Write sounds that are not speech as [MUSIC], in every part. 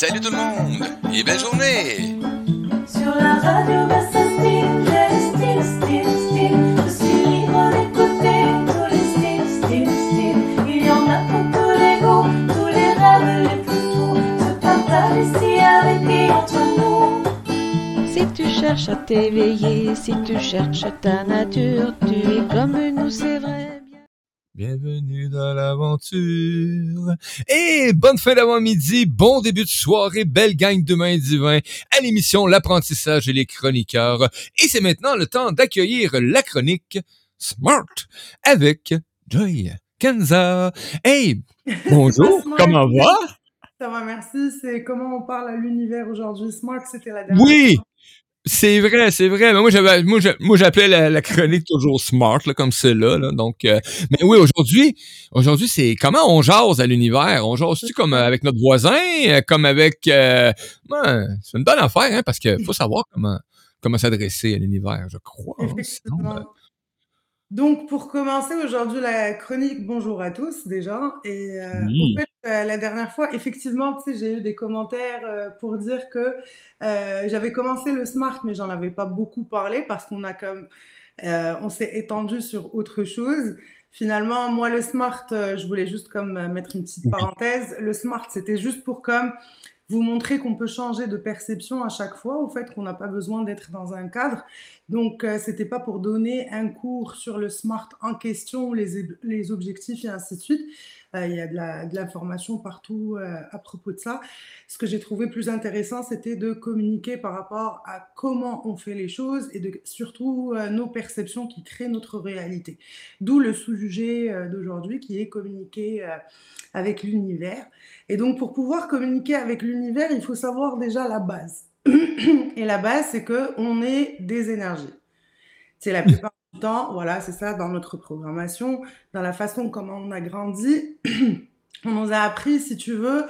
Salut tout le monde et belle journée! Sur la radio, ça style, style, style, style. Je suis libre d'écouter tous les styles, styles, styles. Il y en a pour tous les goûts, tous les rêves les plus fous. Se partage ici avec et entre nous. Si tu cherches à t'éveiller, si tu cherches ta nature, tu es comme nous, c'est vrai. Bienvenue dans l'aventure. Et bonne fin d'avant-midi, bon début de soirée, belle gang de mains divins à l'émission L'apprentissage et les chroniqueurs. Et c'est maintenant le temps d'accueillir la chronique Smart avec Joy Kenza. Hey, [LAUGHS] bonjour, comment va? Ça va, merci. C'est comment on parle à l'univers aujourd'hui? Smart, c'était la dernière. Oui, fois. C'est vrai, c'est vrai. Mais moi, j'avais, moi, moi, j'appelais la, la chronique toujours smart, là, comme celle-là, là. Donc, euh, mais oui, aujourd'hui, aujourd'hui, c'est comment on jase à l'univers? On jase-tu comme euh, avec notre voisin, euh, comme avec, euh, c'est une bonne affaire, hein, parce qu'il faut savoir comment, comment s'adresser à l'univers, je crois. hein. Sinon. Donc, pour commencer aujourd'hui la chronique, bonjour à tous déjà. Et euh, Oui. en fait, euh, la dernière fois, effectivement, tu sais, j'ai eu des commentaires euh, pour dire que euh, j'avais commencé le smart, mais j'en avais pas beaucoup parlé parce qu'on a comme, euh, on s'est étendu sur autre chose. Finalement, moi, le smart, euh, je voulais juste comme euh, mettre une petite Oui. parenthèse. Le smart, c'était juste pour comme vous montrer qu'on peut changer de perception à chaque fois, au fait qu'on n'a pas besoin d'être dans un cadre. Donc, euh, c'était pas pour donner un cours sur le smart en question, les, les objectifs et ainsi de suite. Euh, Il y a de l'information partout euh, à propos de ça. Ce que j'ai trouvé plus intéressant, c'était de communiquer par rapport à comment on fait les choses et surtout nos perceptions qui créent notre réalité. D'où le sujet euh, d'aujourd'hui qui est communiquer avec l'univers. Et donc, pour pouvoir communiquer avec l'univers, il faut savoir déjà la base. [CLEARS THROAT] Et la base, c'est que on est des énergies. C'est la plupart du temps, voilà, c'est ça dans notre programmation, dans la façon comment on a grandi. [CLEARS THROAT] On nous a appris, si tu veux,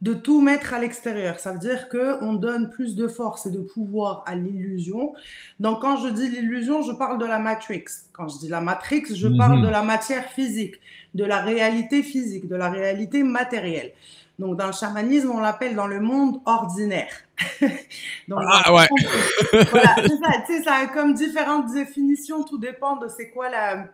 de tout mettre à l'extérieur. Ça veut dire que on donne plus de force et de pouvoir à l'illusion. Donc, quand je dis l'illusion, je parle de la matrix. Quand je dis la matrix, je parle Mhm. de la matière physique, de la réalité physique, de la réalité matérielle. Donc, dans le chamanisme, on l'appelle dans le monde ordinaire. [LAUGHS] Donc, Ah, ouais. monde- voilà, c'est ça. Tu sais, ça a comme différentes définitions. Tout dépend de c'est quoi la,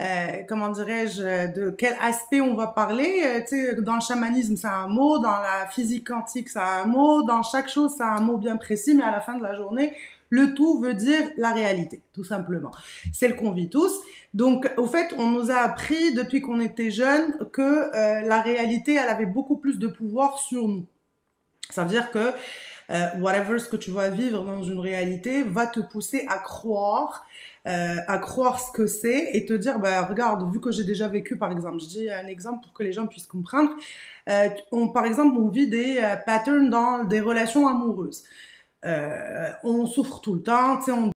euh, comment dirais-je, de quel aspect on va parler. Euh, tu sais, dans le chamanisme, a un mot. Dans la physique quantique, a un mot. Dans chaque chose, a un mot bien précis. Mais à la fin de la journée, le tout veut dire la réalité, tout simplement. Celle qu'on vit tous. Donc, au fait, on nous a appris depuis qu'on était jeunes que euh, la réalité, elle avait beaucoup plus de pouvoir sur nous. Ça veut dire que euh, whatever ce que tu vas vivre dans une réalité va te pousser à croire, euh, à croire ce que c'est et te dire, bah, regarde, vu que j'ai déjà vécu, par exemple, je dis un exemple pour que les gens puissent comprendre. On, par exemple, on vit des patterns dans des relations amoureuses. Euh, on souffre tout le temps, on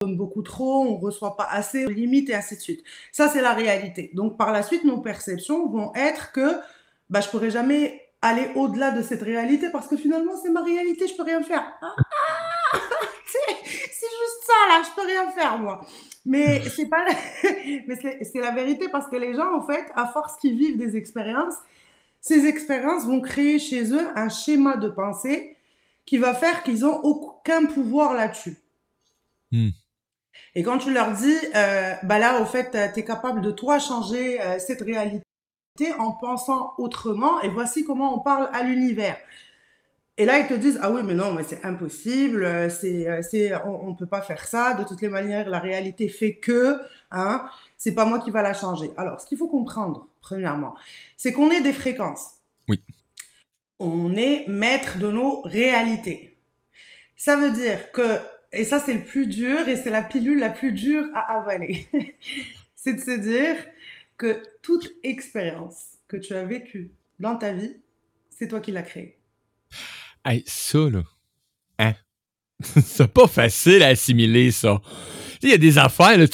donne beaucoup trop, on reçoit pas assez, limite et ainsi de suite. Ça, c'est la réalité. Donc, par la suite, nos perceptions vont être que bah, je pourrais jamais aller au-delà de cette réalité parce que finalement, c'est ma réalité, je peux rien faire. Ah, [LAUGHS] c'est c'est juste ça, là, je peux rien faire, moi. Mais c'est pas, [LAUGHS] mais c'est la vérité parce que les gens, en fait, à force qu'ils vivent des expériences, ces expériences vont créer chez eux un schéma de pensée qui va faire qu'ils n'ont aucun pouvoir là-dessus. Hmm. Et quand tu leur dis, euh, bah là, au fait, tu es capable de toi changer euh, cette réalité en pensant autrement, et voici comment on parle à l'univers. Et là, ils te disent, ah oui, mais non, mais c'est impossible, euh, c'est, euh, c'est, on ne peut pas faire ça, de toutes les manières, la réalité fait que, hein, c'est pas moi qui va la changer. Alors, ce qu'il faut comprendre, premièrement, c'est qu'on est des fréquences. Oui. On est maître de nos réalités. Ça veut dire que, et ça c'est le plus dur, et c'est la pilule la plus dure à avaler, [LAUGHS] c'est de se dire que toute expérience que tu as vécue dans ta vie, c'est toi qui l'as créée. Hey, ça, là. Hein? [LAUGHS] c'est pas facile à assimiler, ça. Il y a des affaires, là,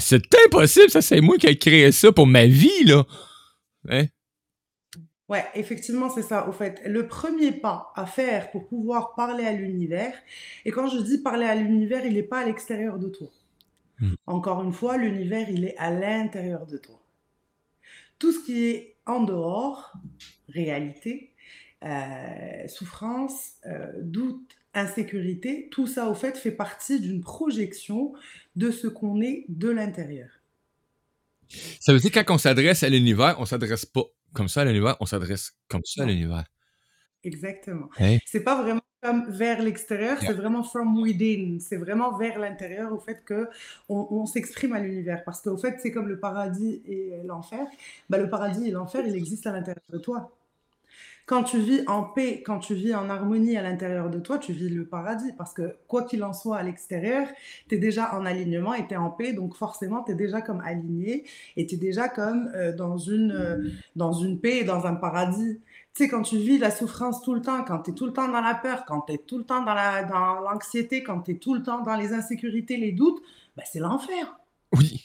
c'est impossible, ça, c'est moi qui ai créé ça pour ma vie, là. Hein? Ouais, effectivement, c'est ça. Au fait, le premier pas à faire pour pouvoir parler à l'univers, et quand je dis parler à l'univers, il n'est pas à l'extérieur de toi. Hmm. Encore une fois, l'univers, il est à l'intérieur de toi. Tout ce qui est en dehors, réalité, euh, souffrance, euh, doute, insécurité, tout ça, au fait, fait partie d'une projection de ce qu'on est de l'intérieur. Ça veut dire que quand on s'adresse à l'univers, on s'adresse pas comme ça à l'univers, on s'adresse comme ça à l'univers. Exactement. Hein? C'est pas vraiment comme vers l'extérieur, Yeah. c'est vraiment from within. C'est vraiment vers l'intérieur au fait que on, on s'exprime à l'univers. Parce qu'au fait, c'est comme le paradis et l'enfer. Bah, le paradis et l'enfer, il existe à l'intérieur de toi. Quand tu vis en paix, quand tu vis en harmonie à l'intérieur de toi, tu vis le paradis. Parce que quoi qu'il en soit à l'extérieur, tu es déjà en alignement et tu es en paix. Donc forcément, tu es déjà comme aligné et tu es déjà comme euh, dans, une, euh, dans une paix et dans un paradis. Tu sais, quand tu vis la souffrance tout le temps, quand tu es tout le temps dans la peur, quand tu es tout le temps dans la- dans l'anxiété, quand tu es tout le temps dans les insécurités, les doutes, bah, c'est l'enfer. Oui.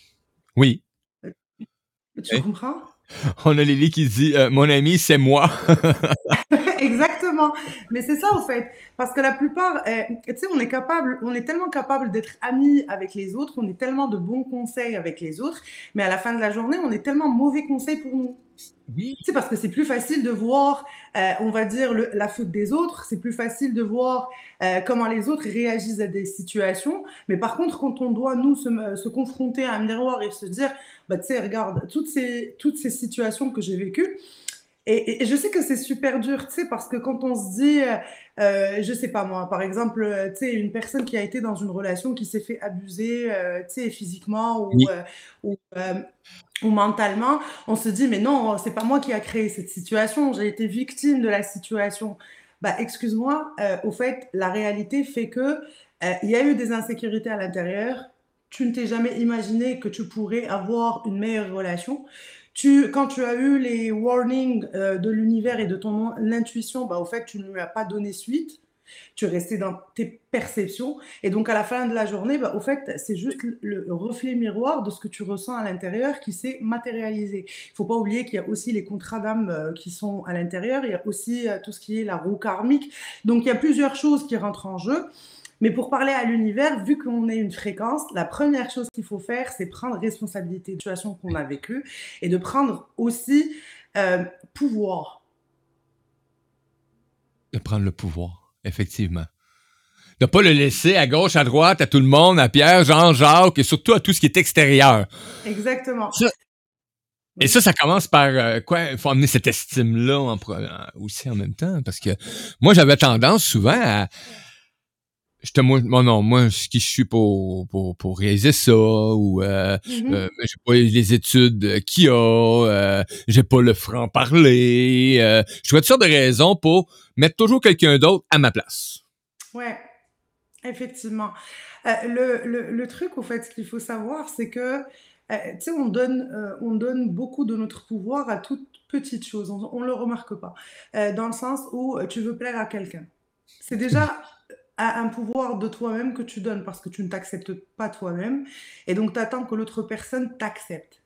Oui. Tu Eh. comprends? [LAUGHS] On a Lily qui dit euh, Mon ami, c'est moi. [LAUGHS] [LAUGHS] Exactement. Mais c'est ça, au fait. Parce que la plupart, euh, tu sais, on est capable, on est tellement capable d'être amis avec les autres, on est tellement de bons conseils avec les autres, mais à la fin de la journée, on est tellement mauvais conseils pour nous. Oui. Sais, parce que c'est plus facile de voir, euh, on va dire, la faute des autres, c'est plus facile de voir euh, comment les autres réagissent à des situations. Mais par contre, quand on doit, nous, se, se confronter à un miroir et se dire, bah, tu sais, regarde, toutes ces, toutes ces situations que j'ai vécues, et, je sais que c'est super dur, tu sais, parce que quand on se dit, euh, euh, je sais pas moi, par exemple, euh, tu sais, une personne qui a été dans une relation qui s'est fait abuser, euh, tu sais, physiquement ou, Oui. euh, ou, euh, ou mentalement, on se dit, mais non, c'est pas moi qui a créé cette situation, j'ai été victime de la situation. Bah, excuse-moi, euh, au fait, la réalité fait que euh, il y a eu des insécurités à l'intérieur. Tu ne t'es jamais imaginé que tu pourrais avoir une meilleure relation. Tu, quand tu as eu les warnings euh, de l'univers et de ton intuition, bah, au fait, tu ne lui as pas donné suite. Tu es resté dans tes perceptions. Et donc, à la fin de la journée, bah, au fait, c'est juste le reflet miroir de ce que tu ressens à l'intérieur qui s'est matérialisé. Il faut pas oublier qu'il y a aussi les contrats d'âme euh, qui sont à l'intérieur. Il y a aussi euh, tout ce qui est la roue karmique. Donc, il y a plusieurs choses qui rentrent en jeu. Mais pour parler à l'univers, vu qu'on est une fréquence, la première chose qu'il faut faire, c'est prendre responsabilité de la situation qu'on a vécue et de prendre aussi euh, pouvoir. De prendre le pouvoir, effectivement. De pas le laisser à gauche, à droite, à tout le monde, à Pierre, Jean, Jacques, et surtout à tout ce qui est extérieur. Exactement. Ça- Et ça, ça commence par euh, quoi? Il faut amener cette estime-là en pro- en- aussi en même temps. Parce que moi, j'avais tendance souvent à. J'étais moi, moi, non, moi, ce qui je suis pour, pour, pour réaliser ça, ou euh, Mhm. euh, j'ai pas les études euh, qu'il y a, euh, j'ai pas le franc-parler. Euh, je trouvais toutes sortes de raisons pour mettre toujours quelqu'un d'autre à ma place. Ouais, effectivement. Le, le, le truc, au fait, ce qu'il faut savoir, c'est que, tu sais, on donne, on donne beaucoup de notre pouvoir à toute petite chose. On ne le remarque pas. Dans le sens où tu veux plaire à quelqu'un. C'est déjà [LAUGHS] à un pouvoir de toi-même que tu donnes parce que tu ne t'acceptes pas toi-même. Et donc, tu attends que l'autre personne t'accepte.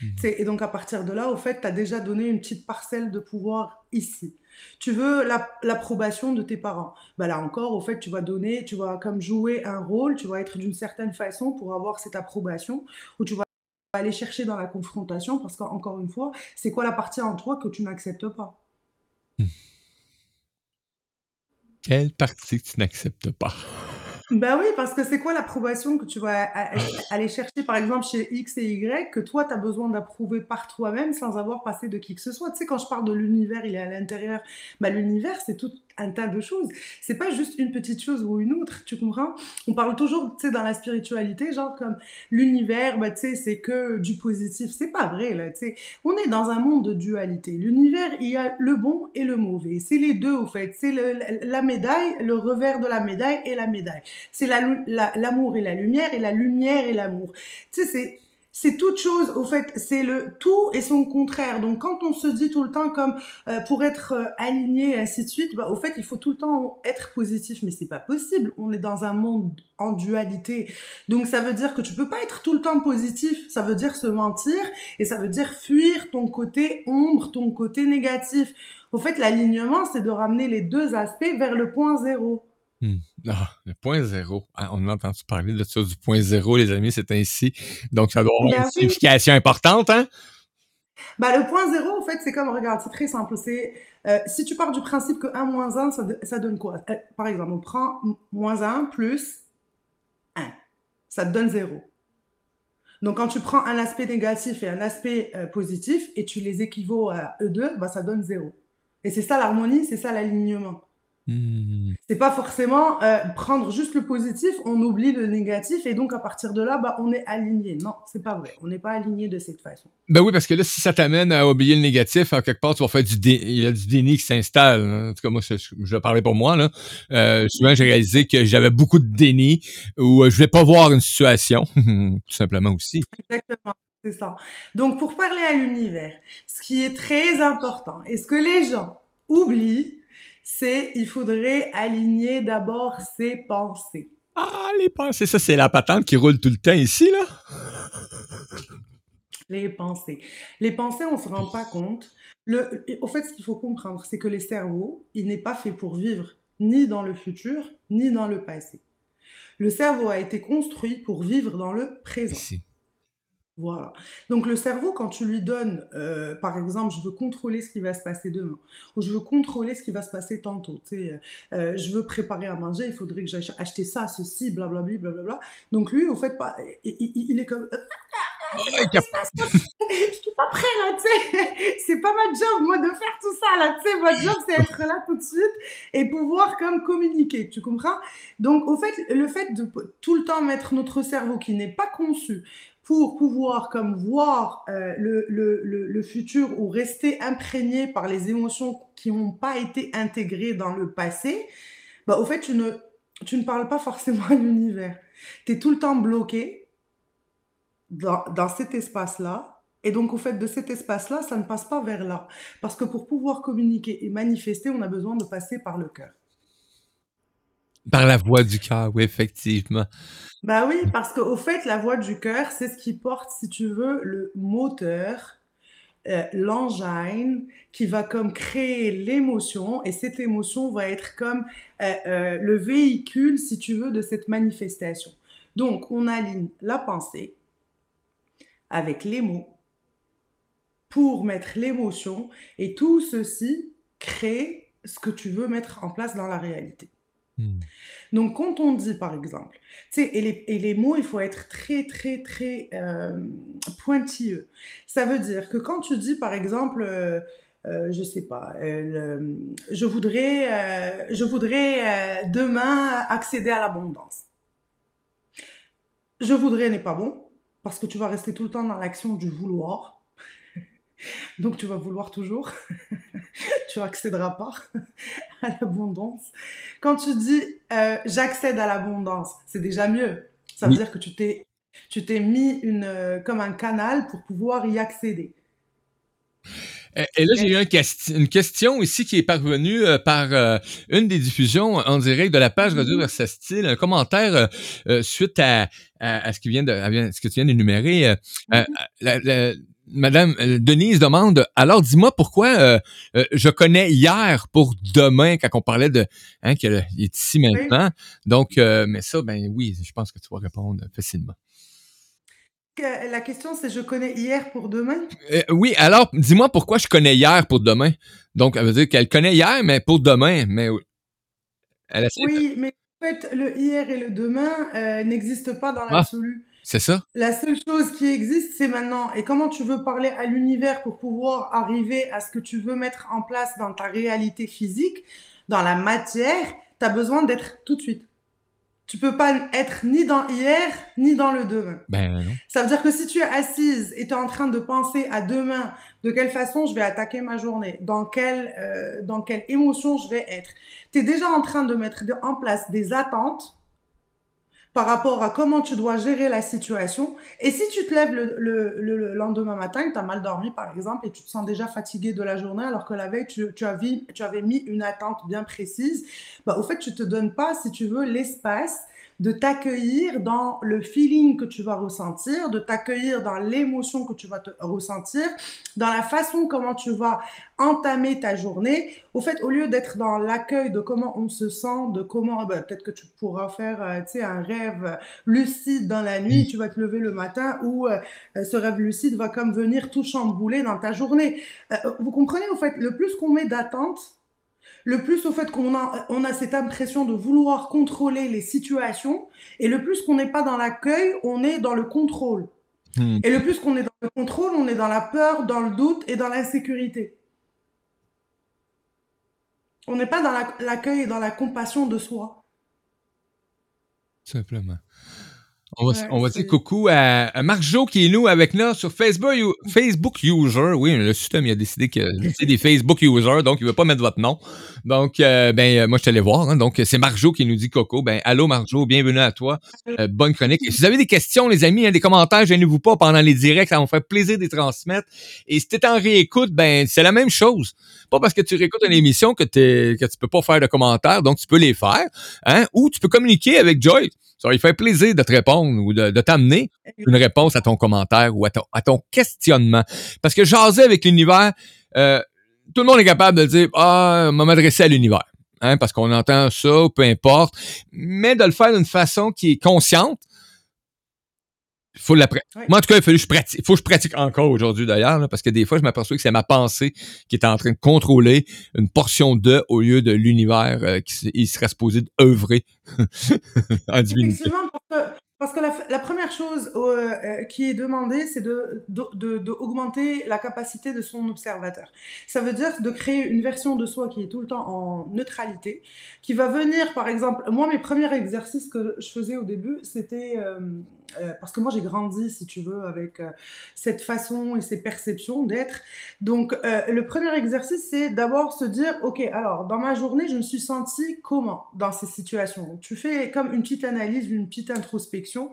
Mhm. Et donc, à partir de là, au fait, tu as déjà donné une petite parcelle de pouvoir ici. Tu veux la- l'approbation de tes parents. Bah là encore, au fait, tu vas donner, tu vas comme jouer un rôle, tu vas être d'une certaine façon pour avoir cette approbation, ou tu vas aller chercher dans la confrontation, parce qu'encore une fois, c'est quoi la partie en toi que tu n'acceptes pas? Quelle partie que tu n'acceptes pas? Ben oui, parce que c'est quoi l'approbation que tu vas a- a- aller chercher, par exemple, chez X et Y, que toi, tu as besoin d'approuver par toi-même sans avoir passé de qui que ce soit? Tu sais, quand je parle de l'univers, il est à l'intérieur. Ben, l'univers, c'est tout un tas de choses. C'est pas juste une petite chose ou une autre, tu comprends? On parle toujours, tu sais, dans la spiritualité, genre comme l'univers, ben, tu sais, c'est que du positif. C'est pas vrai, là, tu sais. On est dans un monde de dualité. L'univers, il y a le bon et le mauvais. C'est les deux, au fait. C'est la médaille, le revers de la médaille et la médaille. C'est l'amour et la lumière et la lumière et l'amour. Tu sais, c'est c'est toute chose, au fait, c'est le tout et son contraire. Donc, quand on se dit tout le temps comme euh, pour être euh, aligné et ainsi de suite, bah, au fait, il faut tout le temps être positif, mais c'est pas possible. On est dans un monde en dualité. Donc, ça veut dire que tu peux pas être tout le temps positif. Ça veut dire se mentir et ça veut dire fuir ton côté ombre, ton côté négatif. Au fait, l'alignement, c'est de ramener les deux aspects vers le point zéro. Hmm. Ah, le point zéro. Ah, on a entendu parler de ça, du point zéro, les amis, c'est ainsi. Donc, ça doit avoir Ben une signification importante, hein? Bah, le point zéro, en fait, c'est comme, regarde, c'est très simple. C'est euh, si tu pars du principe que 1 moins 1, ça, de- ça donne quoi? Euh, Par exemple, on prend moins 1 plus 1. Ça te donne 0. Donc, quand tu prends un aspect négatif et un aspect euh, positif et tu les équivaut à E2, bah, ça donne 0. Et c'est ça l'harmonie, c'est ça l'alignement. Hmm. C'est pas forcément euh, prendre juste le positif, on oublie le négatif et donc à partir de là, bah, on est aligné. Non, c'est pas vrai. On n'est pas aligné de cette façon. Ben oui, parce que là, si ça t'amène à oublier le négatif, en quelque part, tu vas faire du dé... il y a du déni qui s'installe. hein. En tout cas, moi, je, je parler pour moi. Là. Euh, souvent, j'ai réalisé que j'avais beaucoup de déni où euh, je vais pas voir une situation, [LAUGHS] tout simplement aussi. Exactement, c'est ça. Donc, pour parler à l'univers, ce qui est très important et ce que les gens oublient, c'est il faudrait aligner d'abord ses pensées. Ah, les pensées, ça, c'est la patente qui roule tout le temps ici, là. Les pensées. Les pensées, on ne se rend pas compte. Le, au fait, ce qu'il faut comprendre, c'est que le cerveau, il n'est pas fait pour vivre ni dans le futur, ni dans le passé. Le cerveau a été construit pour vivre dans le présent. Ici. Voilà. Donc le cerveau, quand tu lui donnes, euh, par exemple, je veux contrôler ce qui va se passer demain, ou je veux contrôler ce qui va se passer tantôt, tu sais, euh, je veux préparer à manger, il faudrait que acheter ça, ceci, blablabla, blablabla. Donc lui, au fait, pas, il, il- il est comme, cap- je suis pas prêt là, tu sais. C'est pas ma job, moi, de faire tout ça là, tu sais. Votre job, c'est être là tout de suite et pouvoir comme communiquer, tu comprends? Donc, au fait, le fait de tout le temps mettre notre cerveau qui n'est pas conçu pour pouvoir comme voir euh, le, le, le, futur ou rester imprégné par les émotions qui n'ont pas été intégrées dans le passé, bah, au fait, tu ne, tu ne parles pas forcément [LAUGHS] à l'univers. Tu es tout le temps bloqué dans, dans cet espace-là. Et donc, au fait de cet espace-là, ça ne passe pas vers là. Parce que pour pouvoir communiquer et manifester, on a besoin de passer par le cœur. Par la voix du cœur, oui, effectivement. Bah oui, parce qu'au fait, la voix du cœur, c'est ce qui porte, si tu veux, le moteur, euh, l'engine, qui va comme créer l'émotion. Et cette émotion va être comme euh, euh, le véhicule, si tu veux, de cette manifestation. Donc, on aligne la pensée avec les mots pour mettre l'émotion. Et tout ceci crée ce que tu veux mettre en place dans la réalité. Hmm. Donc, quand on dit, par exemple, et les, mots, il faut être très, très, très euh, pointilleux. Ça veut dire que quand tu dis, par exemple, euh, euh, je sais pas, euh, je voudrais, euh, je voudrais demain accéder à l'abondance. Je voudrais n'est pas bon parce que tu vas rester tout le temps dans l'action du vouloir. [LAUGHS] Donc, tu vas vouloir toujours. [LAUGHS] tu n'accéderas pas à l'abondance. Quand tu dis euh, j'accède à l'abondance, c'est déjà mieux. Ça veut Oui. dire que tu t'es tu t'es mis une, euh, comme un canal pour pouvoir y accéder. Et, là, j'ai eu un questi- une question ici qui est parvenue euh, par euh, une des diffusions en direct de la page Radio Mhm. Versa Style, un commentaire euh, suite à, à, à ce, qui vient de, à ce que tu viens d'énumérer. la- la- Madame euh, Denise demande, alors dis-moi pourquoi euh, euh, je connais hier pour demain quand on parlait de hein, qu'il est ici maintenant. Donc, euh, mais ça, ben oui, je pense que tu vas répondre facilement. La question c'est je connais hier pour demain? Oui, alors dis-moi pourquoi je connais hier pour demain. Donc, elle veut dire qu'elle connaît hier, mais pour demain. Mais oui. elle de- mais en fait, le hier et le demain n'existent pas dans Ah. C'est ça? La seule chose qui existe, c'est maintenant. Et comment tu veux parler à l'univers pour pouvoir arriver à ce que tu veux mettre en place dans ta réalité physique, dans la matière, tu as besoin d'être tout de suite. Tu peux pas être ni dans hier, ni dans le demain. Ben non. Ça veut dire que si tu es assise et tu es en train de penser à demain, de quelle façon je vais attaquer ma journée, dans quelle, euh, dans quelle émotion je vais être, tu es déjà en train de mettre en place des attentes par rapport à comment tu dois gérer la situation. Et si tu te lèves le, le- le- le lendemain matin, tu as mal dormi par exemple, et tu te sens déjà fatigué de la journée, alors que la veille, tu, tu, vi- tu avais mis une attente bien précise, bah, au fait, tu te donnes pas, si tu veux, l'espace de t'accueillir dans le feeling que tu vas ressentir, de t'accueillir dans l'émotion que tu vas te ressentir, dans la façon comment tu vas entamer ta journée. Au fait, au lieu d'être dans l'accueil de comment on se sent, de comment, ben, peut-être que tu pourras faire, euh, un rêve lucide dans la nuit, tu vas te lever le matin où euh, ce rêve lucide va comme venir tout chambouler dans ta journée. Euh, vous comprenez, au fait, le plus qu'on met d'attente, le plus au fait qu'on a, on a cette impression de vouloir contrôler les situations, et le plus qu'on n'est pas dans l'accueil, on est dans le contrôle. Hmm. Et le plus qu'on est dans le contrôle, on est dans la peur, dans le doute et dans l'insécurité. On n'est pas dans la- l'accueil et dans la compassion de soi. Simplement. On va, Ouais, on va c'est- dire coucou à, à Marjo qui est nous avec nous sur Facebook, you- Facebook User. Oui, le système il a décidé que [LAUGHS] c'est des Facebook Users, donc il veut pas mettre votre nom. Donc, euh, ben, euh, moi, je te allé voir. hein. donc, c'est Marjo qui nous dit Coco. Ben, allô Marjo, bienvenue à toi. Euh, bonne chronique. Et si vous avez des questions, les amis, hein, des commentaires, gênez-vous pas pendant les directs. Ça va me faire plaisir de les transmettre. Et si t'es en réécoute, ben, c'est la même chose. Pas parce que tu réécoutes une émission que, t'es, que tu peux pas faire de commentaires, donc tu peux les faire. Hein, ou tu peux communiquer avec Joy. Ça va lui faire plaisir de te répondre ou de, de t'amener une réponse à ton commentaire ou à ton, à ton questionnement. Parce que jaser avec l'univers, euh, tout le monde est capable de dire Ah, m'a m'adresser à l'univers. Hein, parce qu'on entend ça, peu importe. Mais de le faire d'une façon qui est consciente, il faut l'après. Ouais. Moi, en tout cas, il faut que je pratique, il faut que je pratique encore aujourd'hui d'ailleurs, parce que des fois, je m'aperçois que c'est ma pensée qui est en train de contrôler une portion de au lieu de l'univers euh, qui il serait supposé œuvrer [LAUGHS] en divinité. Effectivement, que, parce que la, première chose euh, euh, qui est demandée, c'est de, de, la capacité de son observateur. Ça veut dire de créer une version de soi qui est tout le temps en neutralité, qui va venir, par exemple, moi, mes premiers exercices que je faisais au début, c'était euh, parce que moi, j'ai grandi, si tu veux, avec euh, cette façon et ces perceptions d'être. Donc, euh, le premier exercice, c'est d'abord se dire, OK, alors, dans ma journée, je me suis sentie comment dans ces situations? Tu fais comme une petite analyse, une petite introspection,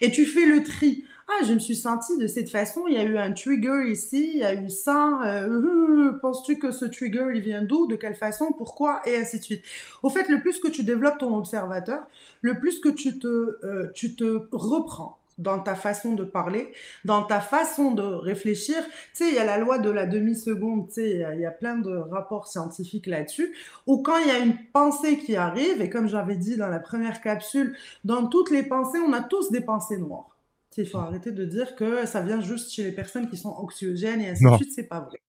et tu fais le tri. Ah, je me suis sentie de cette façon, il y a eu un trigger ici, il y a eu ça. euh, euh, Penses-tu que ce trigger, il vient d'où, de quelle façon, pourquoi, et ainsi de suite. Au fait, le plus que tu développes ton observateur, le plus que tu te, euh, tu te reprends dans ta façon de parler, dans ta façon de réfléchir. Tu sais, il y a la loi de la demi-seconde, tu sais, il y a- il y a plein de rapports scientifiques là-dessus, où quand il y a une pensée qui arrive, et comme j'avais dit dans la première capsule, dans toutes les pensées, on a tous des pensées noires. Il faut arrêter de dire que ça vient juste chez les personnes qui sont anxiogènes et ainsi de suite, c'est pas vrai.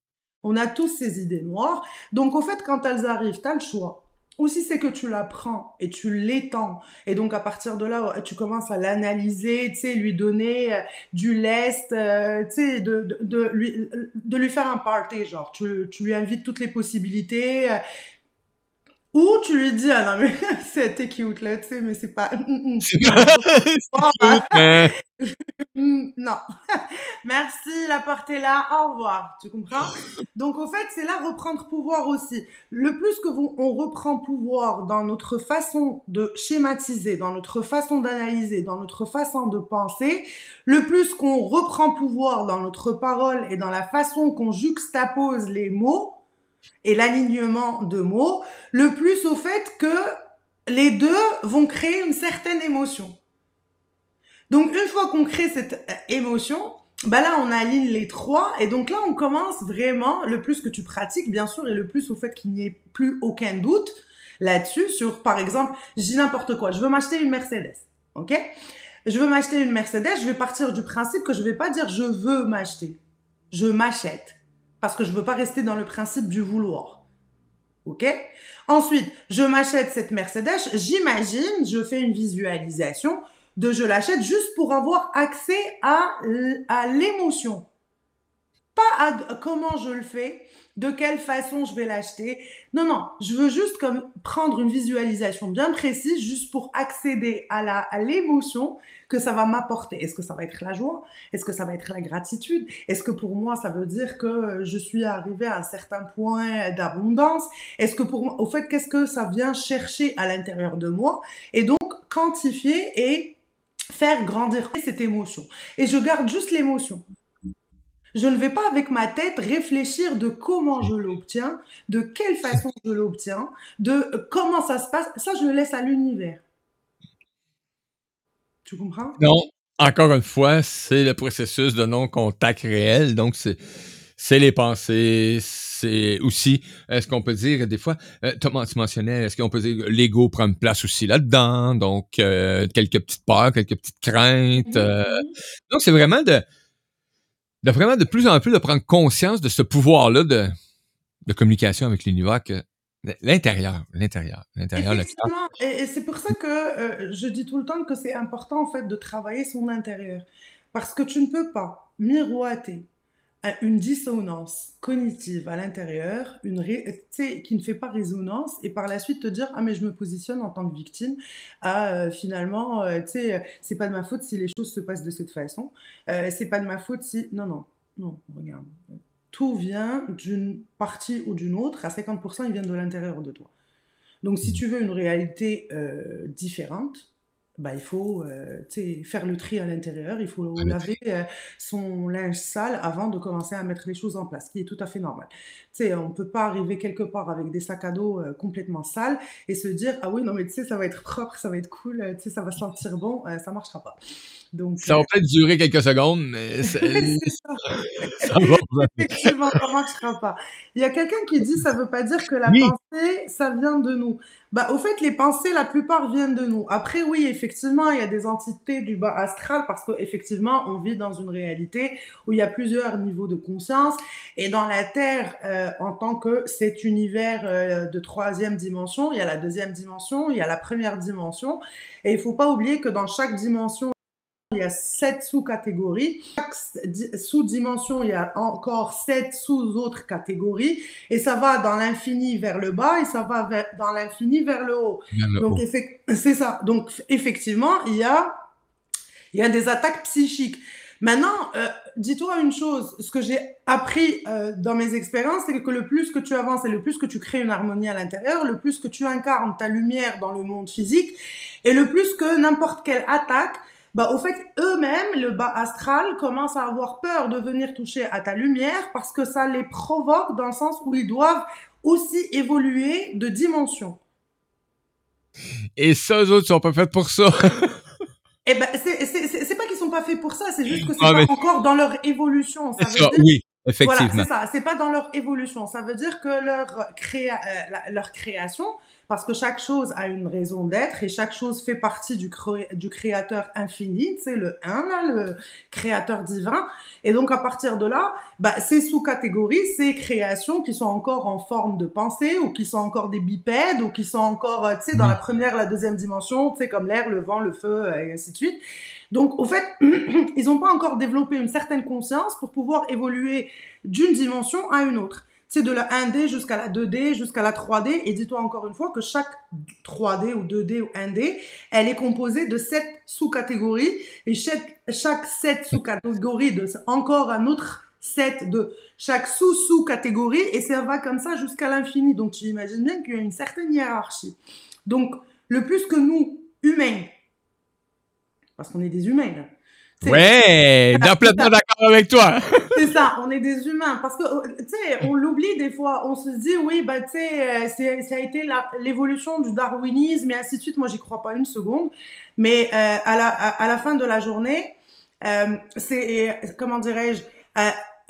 On a tous ces idées noires. Donc, au fait, quand elles arrivent, tu as le choix. Ou si c'est que tu la prends et tu l'étends, et donc à partir de là, tu commences à l'analyser, tu sais, lui donner euh, du lest, euh, tu sais, de, de, de lui, de lui faire un party, genre, tu, tu lui invites toutes les possibilités, euh, ou tu lui dis, ah non, mais [LAUGHS] c'était cute là, tu sais, mais c'est pas. Mm, mm. Bon, bah, Hein? Mm, non. [LAUGHS] Merci, la porte est là. Au revoir. Tu comprends? Donc, au fait, c'est là reprendre pouvoir aussi. Le plus que vous, on reprend pouvoir dans notre façon de schématiser, dans notre façon d'analyser, dans notre façon de penser, le plus qu'on reprend pouvoir dans notre parole et dans la façon qu'on juxtapose les mots et l'alignement de mots, le plus au fait que les deux vont créer une certaine émotion. Donc, une fois qu'on crée cette euh, émotion, bah là, on aligne les trois. Et donc là, on commence vraiment, le plus que tu pratiques, bien sûr, et le plus au fait qu'il n'y ait plus aucun doute là-dessus, sur, par exemple, dis n'importe quoi, je veux m'acheter une Mercedes. OK? Je veux m'acheter une Mercedes, je vais partir du principe que je vais pas dire je veux m'acheter. Je m'achète. Parce que je veux pas rester dans le principe du vouloir. OK? Ensuite, je m'achète cette Mercedes, j'imagine, je fais une visualisation de je l'achète juste pour avoir accès à, à l'émotion. Pas à comment je le fais, de quelle façon je vais l'acheter. Non, non, je veux juste comme prendre une visualisation bien précise juste pour accéder à à l'émotion que ça va m'apporter. Est-ce que ça va être la joie? Est-ce que ça va être la gratitude? Est-ce que pour moi ça veut dire que je suis arrivé à un certain point d'abondance? Est-ce que pour moi, au fait, qu'est-ce que ça vient chercher à l'intérieur de moi? Et donc quantifier et faire grandir cette émotion. Et je garde juste l'émotion. Je ne vais pas avec ma tête réfléchir de comment je l'obtiens, de quelle façon je l'obtiens, de comment ça se passe. Ça, je le laisse à l'univers. Tu comprends? Non, encore une fois, c'est le processus de non-contact réel. Donc, c'est, les pensées, c'est aussi, est-ce qu'on peut dire, des fois, euh, Thomas, tu mentionnais, est-ce qu'on peut dire, l'ego prend une place aussi là-dedans, donc euh, quelques petites peurs, quelques petites craintes. Euh, mhm. donc, c'est vraiment de, de vraiment de plus en plus de prendre conscience de ce pouvoir-là de, de communication avec l'univers que l'intérieur, l'intérieur, l'intérieur, et, c'est pour ça que euh, je dis tout le temps que c'est important en fait de travailler son intérieur, parce que tu ne peux pas miroiter une dissonance cognitive à l'intérieur, une qui ne fait pas résonance, et par la suite te dire ah mais je me positionne en tant que victime, ah finalement euh, tu sais euh, c'est pas de ma faute si les choses se passent de cette façon, c'est pas de ma faute si non non non regarde tout vient d'une partie ou d'une autre, à 50% ils viennent de l'intérieur de toi. Donc, si tu veux une réalité différente, bah, il faut euh, tu sais, faire le tri à l'intérieur, il faut Ah, le laver euh, son linge sale avant de commencer à mettre les choses en place, ce qui est tout à fait normal. Tu sais, on ne peut pas arriver quelque part avec des sacs à dos euh, complètement sales et se dire Ah oui, non, mais tu sais, ça va être propre, ça va être cool, euh, tu sais, ça va sentir bon, euh, ça ne marchera pas. Donc, Ça va peut-être durer quelques secondes, mais [LAUGHS] c'est- c'est ça. [LAUGHS] ça va. Effectivement, ça marchera pas. Il y a quelqu'un qui dit ça veut pas dire que la Oui. pensée, ça vient de nous. Bah, au fait, les pensées, la plupart viennent de nous. Après, oui, effectivement, il y a des entités du bas astral parce qu'effectivement, on vit dans une réalité où il y a plusieurs niveaux de conscience. Et dans la Terre, euh, en tant que cet univers euh, de troisième dimension, il y a la deuxième dimension, il y a la première dimension. Et il faut pas oublier que dans chaque dimension, il y a sept sous-catégories. Chaque di- sous-dimension, il y a encore sept sous-autres catégories. Et ça va dans l'infini vers le bas et ça va vers- dans l'infini vers le haut. Le Donc, c'est ça. Donc, effectivement, il y a, il y a des attaques psychiques. Maintenant, euh, dis-toi une chose, ce que j'ai appris euh, dans mes expériences, c'est que le plus que tu avances et le plus que tu crées une harmonie à l'intérieur, le plus que tu incarnes ta lumière dans le monde physique, et le plus que n'importe quelle attaque, bah, au fait, eux-mêmes, le bas astral, commencent à avoir peur de venir toucher à ta lumière parce que ça les provoque dans le sens où ils doivent aussi évoluer de dimension. Et ça, eux autres sont pas faits pour ça. Eh ben, c'est- pas qu'ils sont pas faits pour ça, c'est juste que c'est Ah, pas mais- encore dans leur évolution. Ça C'est veut ça, dire oui, Voilà, effectivement. c'est ça. C'est pas dans leur évolution. Ça veut dire que leur, créa euh, leur création, parce que chaque chose a une raison d'être et chaque chose fait partie du, cré- du créateur infini, c'est le 1, là, le créateur divin. Et donc, à partir de là, bah, ces sous-catégories, ces créations qui sont encore en forme de pensée ou qui sont encore des bipèdes ou qui sont encore, euh, dans la première, la deuxième dimension, comme l'air, le vent, le feu, euh, et ainsi de suite. Donc, au fait, [CLEARS THROAT] ils n'ont pas encore développé une certaine conscience pour pouvoir évoluer d'une dimension à une autre. C'est de la 1D jusqu'à la 2D, jusqu'à la 3D. Et dis-toi encore une fois que chaque 3D ou 2D ou 1D, elle est composée de sept sous-catégories. Et chaque, chaque sept sous-catégories de encore un autre set de chaque sous-sous-catégorie. Et ça va comme ça jusqu'à l'infini. Donc tu imagines bien qu'il y a une certaine hiérarchie. Donc le plus que nous, humains, parce qu'on est des humains, là. Ouais, [LAUGHS] complètement d'accord avec toi. c'est ça, on est des humains. Parce que, tu sais, on l'oublie des fois. On se dit, oui, bah, tu sais, euh, ça a été l'évolution du darwinisme et ainsi de suite. Moi, j'y crois pas une seconde. Mais euh, à, la, à, à la fin de la journée, euh, c'est, comment dirais-je,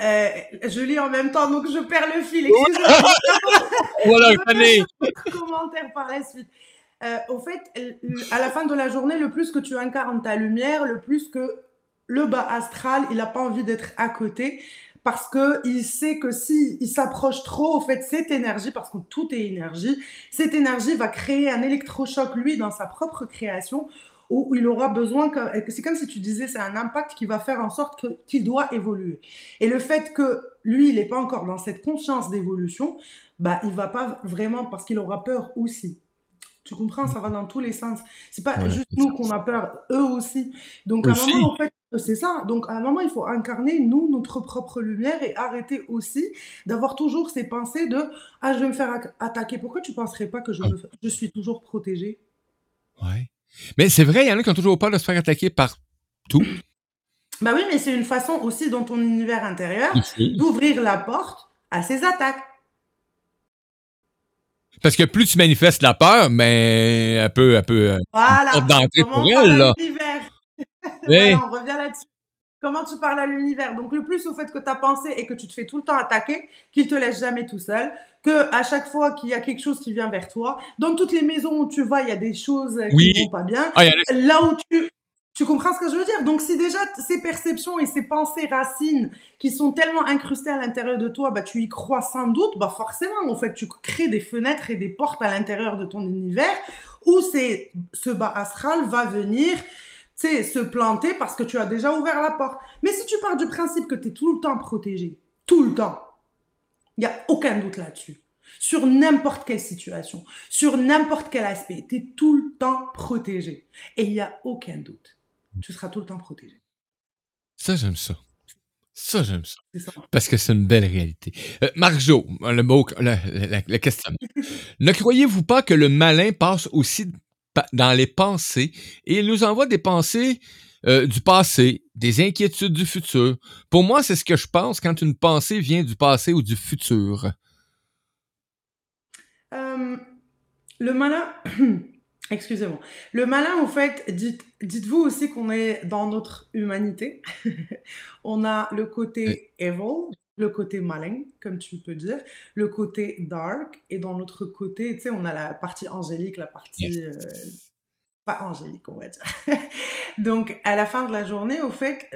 euh, je lis en même temps, donc je perds le fil. [LAUGHS] Voilà, Je commentaire par la suite. Euh, au fait, à la fin de la journée, le plus que tu incarnes ta lumière, le plus que le bas astral, il n'a pas envie d'être à côté parce que il sait que si il s'approche trop, au fait, cette énergie, parce que tout est énergie, cette énergie va créer un électrochoc lui dans sa propre création où il aura besoin que c'est comme si tu disais c'est un impact qui va faire en sorte qu'il doit évoluer. Et le fait que lui, il n'est pas encore dans cette conscience d'évolution, bah il va pas vraiment parce qu'il aura peur aussi. Tu comprends, ça va dans tous les sens. C'est pas Ouais, juste nous qu'on a peur, eux aussi. Donc à un moment, en fait, c'est ça. Donc à un moment, il faut incarner nous notre propre lumière et arrêter aussi d'avoir toujours ces pensées de ah je vais me faire attaquer. Pourquoi tu penserais pas que je, Ah. me- je suis toujours protégée? Ouais. Mais c'est vrai, il y en a qui ont toujours peur de se faire attaquer par tout. Bah oui, mais c'est une façon aussi dans ton univers intérieur d'ouvrir la porte à ces attaques. Parce que plus tu manifestes la peur, mais peut, elle peut, euh, Voilà. porte d'entrée pour elle, là. l'univers? [LAUGHS] Oui. Voilà, on revient là-dessus. Comment tu parles à l'univers? Donc, le plus au fait que tu as pensé et que tu te fais tout le temps attaquer, qu'il te laisse jamais tout seul, que à chaque fois qu'il y a quelque chose qui vient vers toi, dans toutes les maisons où tu vas, il y a des choses qui Oui. vont pas bien. Ah, Là où tu, tu comprends ce que je veux dire? Donc, si déjà ces perceptions et ces pensées racines qui sont tellement incrustées à l'intérieur de toi, bah, tu y crois sans doute, bah, forcément, en fait, tu crées des fenêtres et des portes à l'intérieur de ton univers où c'est, ce bas astral va venir sais, se planter parce que tu as déjà ouvert la porte. Mais si tu pars du principe que tu es tout le temps protégé, tout le temps, il n'y a aucun doute là-dessus. Sur n'importe quelle situation, sur n'importe quel aspect, tu es tout le temps protégé. Et il n'y a aucun doute. Tu seras tout le temps protégé. Ça, j'aime ça. Ça, j'aime ça. Parce que c'est une belle réalité. Euh, Marc-Jo, le mot, la, la, la question. [LAUGHS] ne croyez-vous pas que le malin passe aussi dans les pensées et il nous envoie des pensées euh, du passé, des inquiétudes du futur? Pour moi, c'est ce que je pense quand une pensée vient du passé ou du futur. Euh, le malin, [CLEARS THROAT] excusez-moi, le malin, en fait, dites, dites-vous aussi qu'on est dans notre humanité. [LAUGHS] On a le côté evil, le côté malin, comme tu peux dire, le côté dark, et dans l'autre côté, tu sais, on a la partie angélique, la partie euh, pas angélique, on va dire. [LAUGHS] Donc, à la fin de la journée, au fait,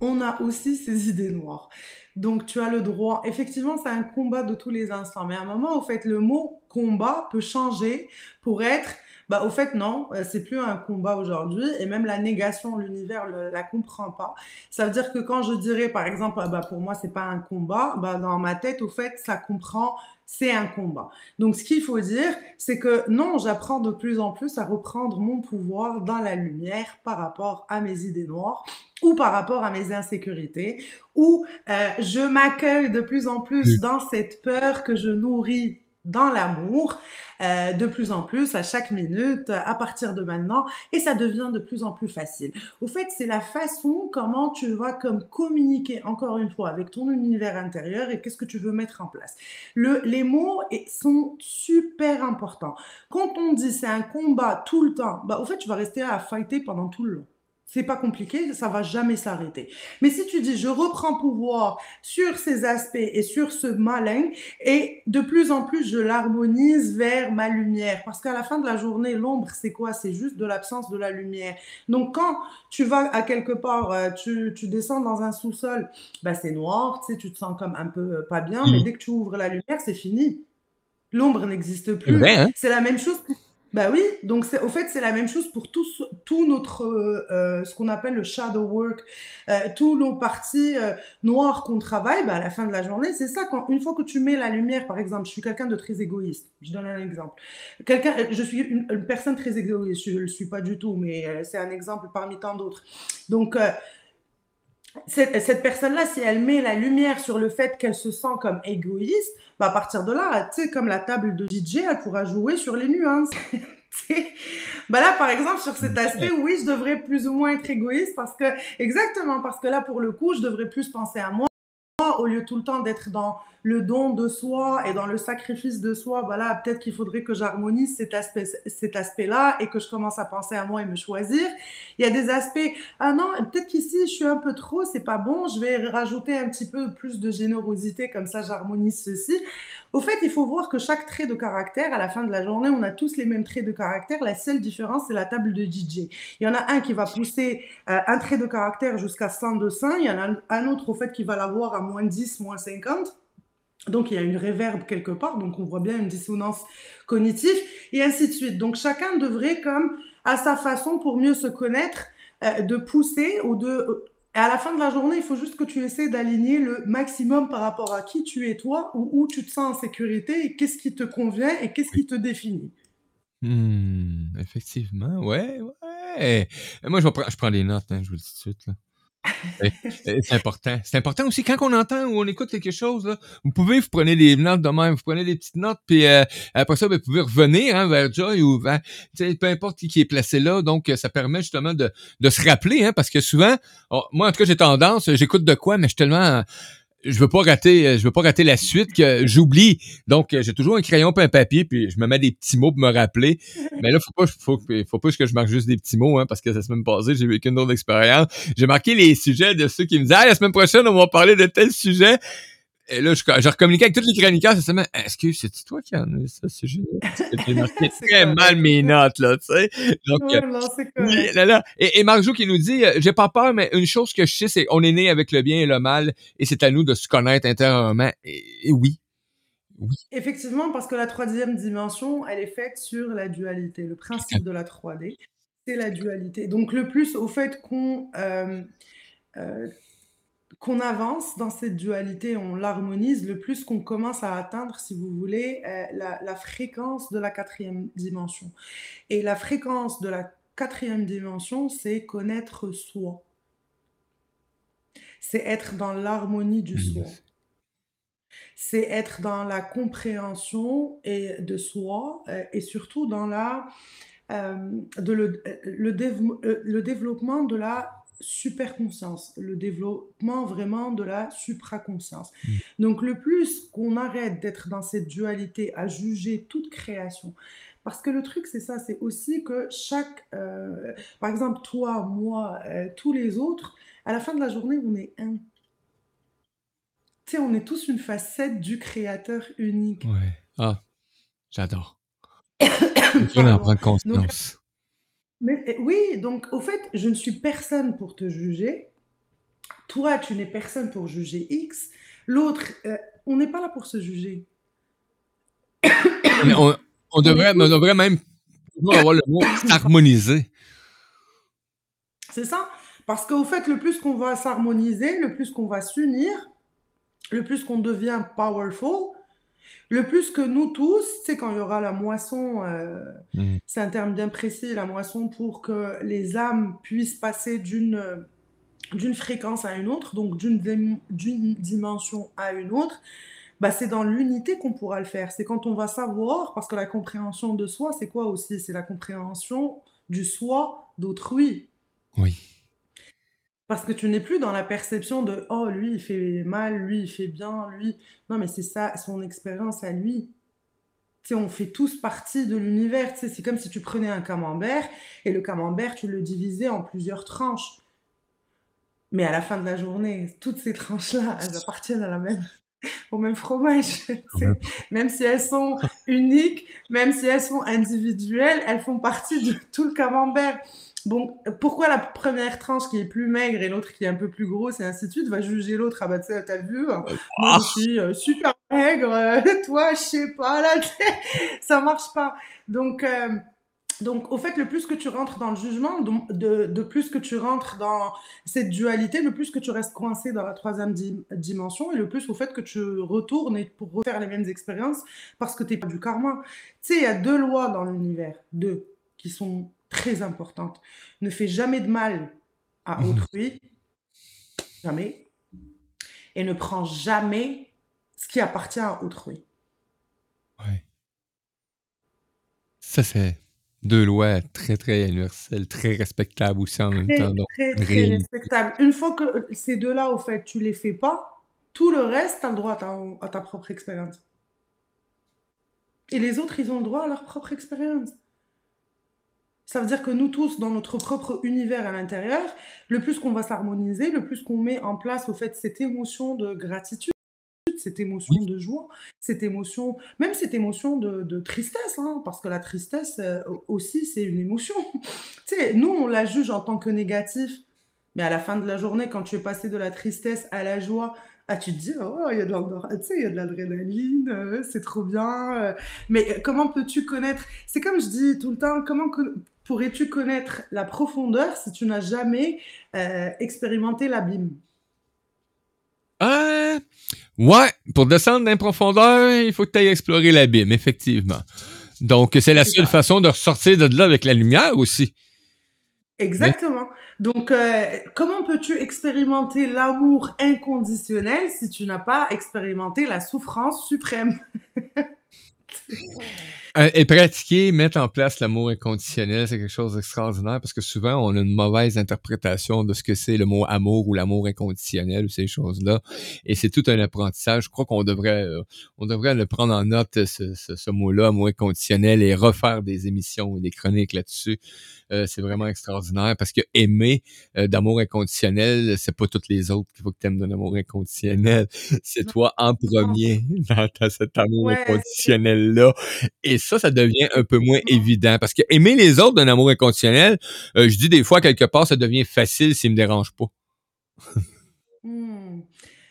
on a aussi ces idées noires. Donc, tu as le droit. Effectivement, c'est un combat de tous les instants. Mais à un moment, au fait, le mot combat peut changer pour être. Bah, au fait, non, euh, c'est plus un combat aujourd'hui. Et même la négation, l'univers ne la comprend pas. Ça veut dire que quand je dirais, par exemple, ah bah, pour moi, c'est pas un combat, bah, dans ma tête, au fait, ça comprend, c'est un combat. Donc, ce qu'il faut dire, c'est que non, j'apprends de plus en plus à reprendre mon pouvoir dans la lumière par rapport à mes idées noires ou par rapport à mes insécurités, ou euh, je m'accueille de plus en plus dans cette peur que je nourris dans l'amour, euh, de plus en plus à chaque minute, à partir de maintenant, et ça devient de plus en plus facile. Au fait, c'est la façon comment tu vas comme communiquer encore une fois avec ton univers intérieur et qu'est-ce que tu veux mettre en place. Le, les mots sont super importants. Quand on dit c'est un combat tout le temps, bah au fait tu vas rester à fighter pendant tout le long. C'est pas compliqué, ça va jamais s'arrêter. Mais si tu dis je reprends pouvoir sur ces aspects et sur ce malin et de plus en plus je l'harmonise vers ma lumière parce qu'à la fin de la journée l'ombre c'est quoi? C'est juste de l'absence de la lumière. Donc quand tu vas à quelque part, euh, tu, tu descends dans un sous-sol, bah c'est noir, tu sais, tu te sens comme un peu euh, pas bien, mais Mhm. dès que tu ouvres la lumière, c'est fini. L'ombre n'existe C'est plus. vrai, hein? C'est la même chose. Bah oui, donc au fait c'est la même chose pour tout, tout notre euh, euh, ce qu'on appelle le shadow work, euh, tous nos parties euh, noires qu'on travaille. Bah à la fin de la journée, c'est ça. Quand une fois que tu mets la lumière, par exemple, je suis quelqu'un de très égoïste. Je donne un exemple. Quelqu'un, je suis une, personne très égoïste. Je le suis pas du tout, mais c'est un exemple parmi tant d'autres. Donc cette, cette personne-là, si elle met la lumière sur le fait qu'elle se sent comme égoïste, bah à partir de là, tu sais, comme la table de DJ, elle pourra jouer sur les nuances. [LAUGHS] Bah là, par exemple, sur cet aspect, oui, je devrais plus ou moins être égoïste parce que, exactement, parce que là, pour le coup, je devrais plus penser à moi au lieu tout le temps d'être dans le don de soi et dans le sacrifice de soi, voilà, peut-être qu'il faudrait que j'harmonise cet aspect, cet aspect-là et que je commence à penser à moi et me choisir. Il y a des aspects, ah non, peut-être qu'ici je suis un peu trop, c'est pas bon, je vais rajouter un petit peu plus de générosité, comme ça j'harmonise ceci. Au fait, il faut voir que chaque trait de caractère, à la fin de la journée, on a tous les mêmes traits de caractère. La seule différence, c'est la table de DJ. Il y en a un qui va pousser euh, un trait de caractère jusqu'à 100 de 100, il y en a un autre, au fait, qui va l'avoir à moins 10, moins 50. Donc, il y a une réverbe quelque part, donc on voit bien une dissonance cognitive, et ainsi de suite. Donc, chacun devrait, comme à sa façon, pour mieux se connaître, euh, de pousser ou de... Et à la fin de la journée, il faut juste que tu essaies d'aligner le maximum par rapport à qui tu es toi, ou où tu te sens en sécurité, et qu'est-ce qui te convient, et qu'est-ce qui te définit. Hmm, effectivement, ouais, ouais. Moi, je, prendre- je prends des notes, hein, je vous le dis tout de suite. là. C'est important. C'est important aussi quand on entend ou on écoute quelque chose. Là, vous pouvez, vous prenez des notes de même, vous prenez des petites notes, puis euh, après ça, ben, vous pouvez revenir hein, vers Joy ou vers, peu importe qui, qui est placé là. Donc, euh, ça permet justement de, de se rappeler, hein, parce que souvent, oh, moi en tout cas, j'ai tendance, j'écoute de quoi, mais je suis tellement je veux pas rater, euh, je veux pas rater la suite que j'oublie. Donc, euh, j'ai toujours un crayon et un papier, puis je me mets des petits mots pour me rappeler. [LAUGHS] Mais là, faut pas, faut, faut pas que je marque juste des petits mots, hein, parce que la semaine passée, j'ai vécu une autre expérience. J'ai marqué les sujets de ceux qui me disaient, ah, la semaine prochaine, on va parler de tel sujet. Et là, je, je recommuniquais avec tous les chroniqueurs cette semaine. Est-ce que c'est toi qui en as ça, ce sujet J'ai marqué [LAUGHS] très correct. mal mes notes, là, tu sais. Donc, Ouais, euh, non, c'est oui, correct. là, là. Et, et Marjo qui nous dit, euh, j'ai pas peur, mais une chose que je sais, c'est qu'on est né avec le bien et le mal, et c'est à nous de se connaître intérieurement. Et, et oui. Effectivement, parce que la troisième dimension, elle est faite sur la dualité. Le principe de la 3D, c'est la dualité. Donc, le plus au fait qu'on euh, euh, qu'on avance dans cette dualité, on l'harmonise, le plus qu'on commence à atteindre, si vous voulez, euh, la, la fréquence de la quatrième dimension. Et la fréquence de la quatrième dimension, c'est connaître soi. C'est être dans l'harmonie du soi c'est être dans la compréhension et de soi euh, et surtout dans la, euh, de le, le, dév- le développement de la superconscience, le développement vraiment de la supraconscience. Mm. Donc le plus qu'on arrête d'être dans cette dualité à juger toute création, parce que le truc c'est ça, c'est aussi que chaque, euh, par exemple toi, moi, euh, tous les autres, à la fin de la journée, on est un. Tu sais, on est tous une facette du créateur unique. Ouais. Ah, j'adore. [COUGHS] Je en Pardon. prendre conscience. Mais eh, oui, donc au fait, je ne suis personne pour te juger. Toi, tu n'es personne pour juger X. L'autre, euh, on n'est pas là pour se juger. [COUGHS] Mais on, on devrait, on devrait même avoir le mot [COUGHS] s'harmoniser. C'est ça. Parce qu'au fait, le plus qu'on va s'harmoniser, le plus qu'on va s'unir, le plus qu'on devient powerful, le plus que nous tous, c'est quand il y aura la moisson, euh, Mm. c'est un terme bien précis, la moisson pour que les âmes puissent passer d'une euh, d'une fréquence à une autre, donc d'une dimension à une autre, bah c'est dans l'unité qu'on pourra le faire. C'est quand on va savoir, parce que la compréhension de soi, c'est quoi aussi? C'est la compréhension du soi d'autrui. Oui. Parce que tu n'es plus dans la perception de oh lui il fait mal, lui il fait bien, lui. Non mais c'est ça, son expérience à lui. Tu sais, on fait tous partie de l'univers. Tu sais, c'est comme si tu prenais un camembert et le camembert tu le divisais en plusieurs tranches. Mais à la fin de la journée, toutes ces tranches-là, elles appartiennent à la même, au même fromage. [LAUGHS] Même si elles sont uniques, même si elles sont individuelles, elles font partie de tout le camembert. Bon, pourquoi la première tranche qui est plus maigre et l'autre qui est un peu plus grosse et ainsi de suite? Va juger l'autre Ah bah tu sais, t'as vu, hein, je suis euh, super maigre, euh, [LAUGHS] toi je sais pas, là, [LAUGHS] ça marche pas. Donc, euh, donc, au fait, le plus que tu rentres dans le jugement, de, de plus que tu rentres dans cette dualité, le plus que tu restes coincé dans la troisième di- dimension et le plus au fait que tu retournes et pour refaire les mêmes expériences parce que tu pas du karma. Tu sais, il y a deux lois dans l'univers, deux, qui sont très importantes. Ne fais jamais de mal à Mhm. autrui, jamais, et ne prends jamais ce qui appartient à autrui. Ouais. Ça, c'est deux lois très, très universelles, très respectables aussi en même Très, temps. Donc, très, très réalité. respectable. Une fois que ces deux-là, au fait, tu les fais pas, tout le reste, tu as le droit à ta, à ta propre expérience. Et les autres, ils ont le droit à leur propre expérience. Ça veut dire que nous tous, dans notre propre univers à l'intérieur, le plus qu'on va s'harmoniser, le plus qu'on met en place, au fait, cette émotion de gratitude, cette émotion de joie, cette émotion, même cette émotion de, de tristesse, hein, parce que la tristesse euh, aussi, c'est une émotion. [LAUGHS] tu sais, nous, on la juge en tant que négatif, mais à la fin de la journée, quand tu es passé de la tristesse à la joie, ah, tu te dis, oh, il y a de l'adrénaline, euh, c'est trop bien. euh. Mais comment peux-tu connaître? C'est comme je dis tout le temps, comment co- pourrais-tu connaître la profondeur si tu n'as jamais euh, expérimenté l'abîme? Euh, ouais, pour descendre dans les profondeurs, il faut que tu ailles explorer l'abîme, effectivement. Donc, c'est la seule ça. façon de ressortir de là avec la lumière aussi. Exactement. Donc, euh, comment peux-tu expérimenter l'amour inconditionnel si tu n'as pas expérimenté la souffrance suprême? [LAUGHS] Euh, et pratiquer, mettre en place l'amour inconditionnel, c'est quelque chose d'extraordinaire parce que souvent, on a une mauvaise interprétation de ce que c'est le mot amour ou l'amour inconditionnel ou ces choses-là. Et c'est tout un apprentissage. Je crois qu'on devrait, euh, on devrait le prendre en note, ce, ce, ce mot-là, amour inconditionnel, et refaire des émissions et des chroniques là-dessus. Euh, c'est vraiment extraordinaire parce que aimer euh, d'amour inconditionnel, c'est pas toutes les autres qu'il faut que t'aimes d'un amour inconditionnel. [LAUGHS] C'est toi en premier dans cet amour Ouais. inconditionnel-là. Et ça, ça devient un peu moins évident parce que aimer les autres d'un amour inconditionnel, euh, je dis des fois quelque part, ça devient facile s'ils me dérangent pas. [LAUGHS] Hmm.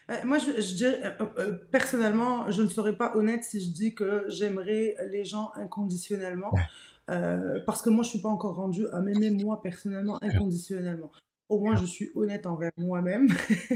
Euh, moi, je, je euh, personnellement, je ne serais pas honnête si je dis que j'aimerais les gens inconditionnellement, parce que moi, je suis pas encore rendue à m'aimer moi personnellement inconditionnellement. Au moins, je suis honnête envers moi-même,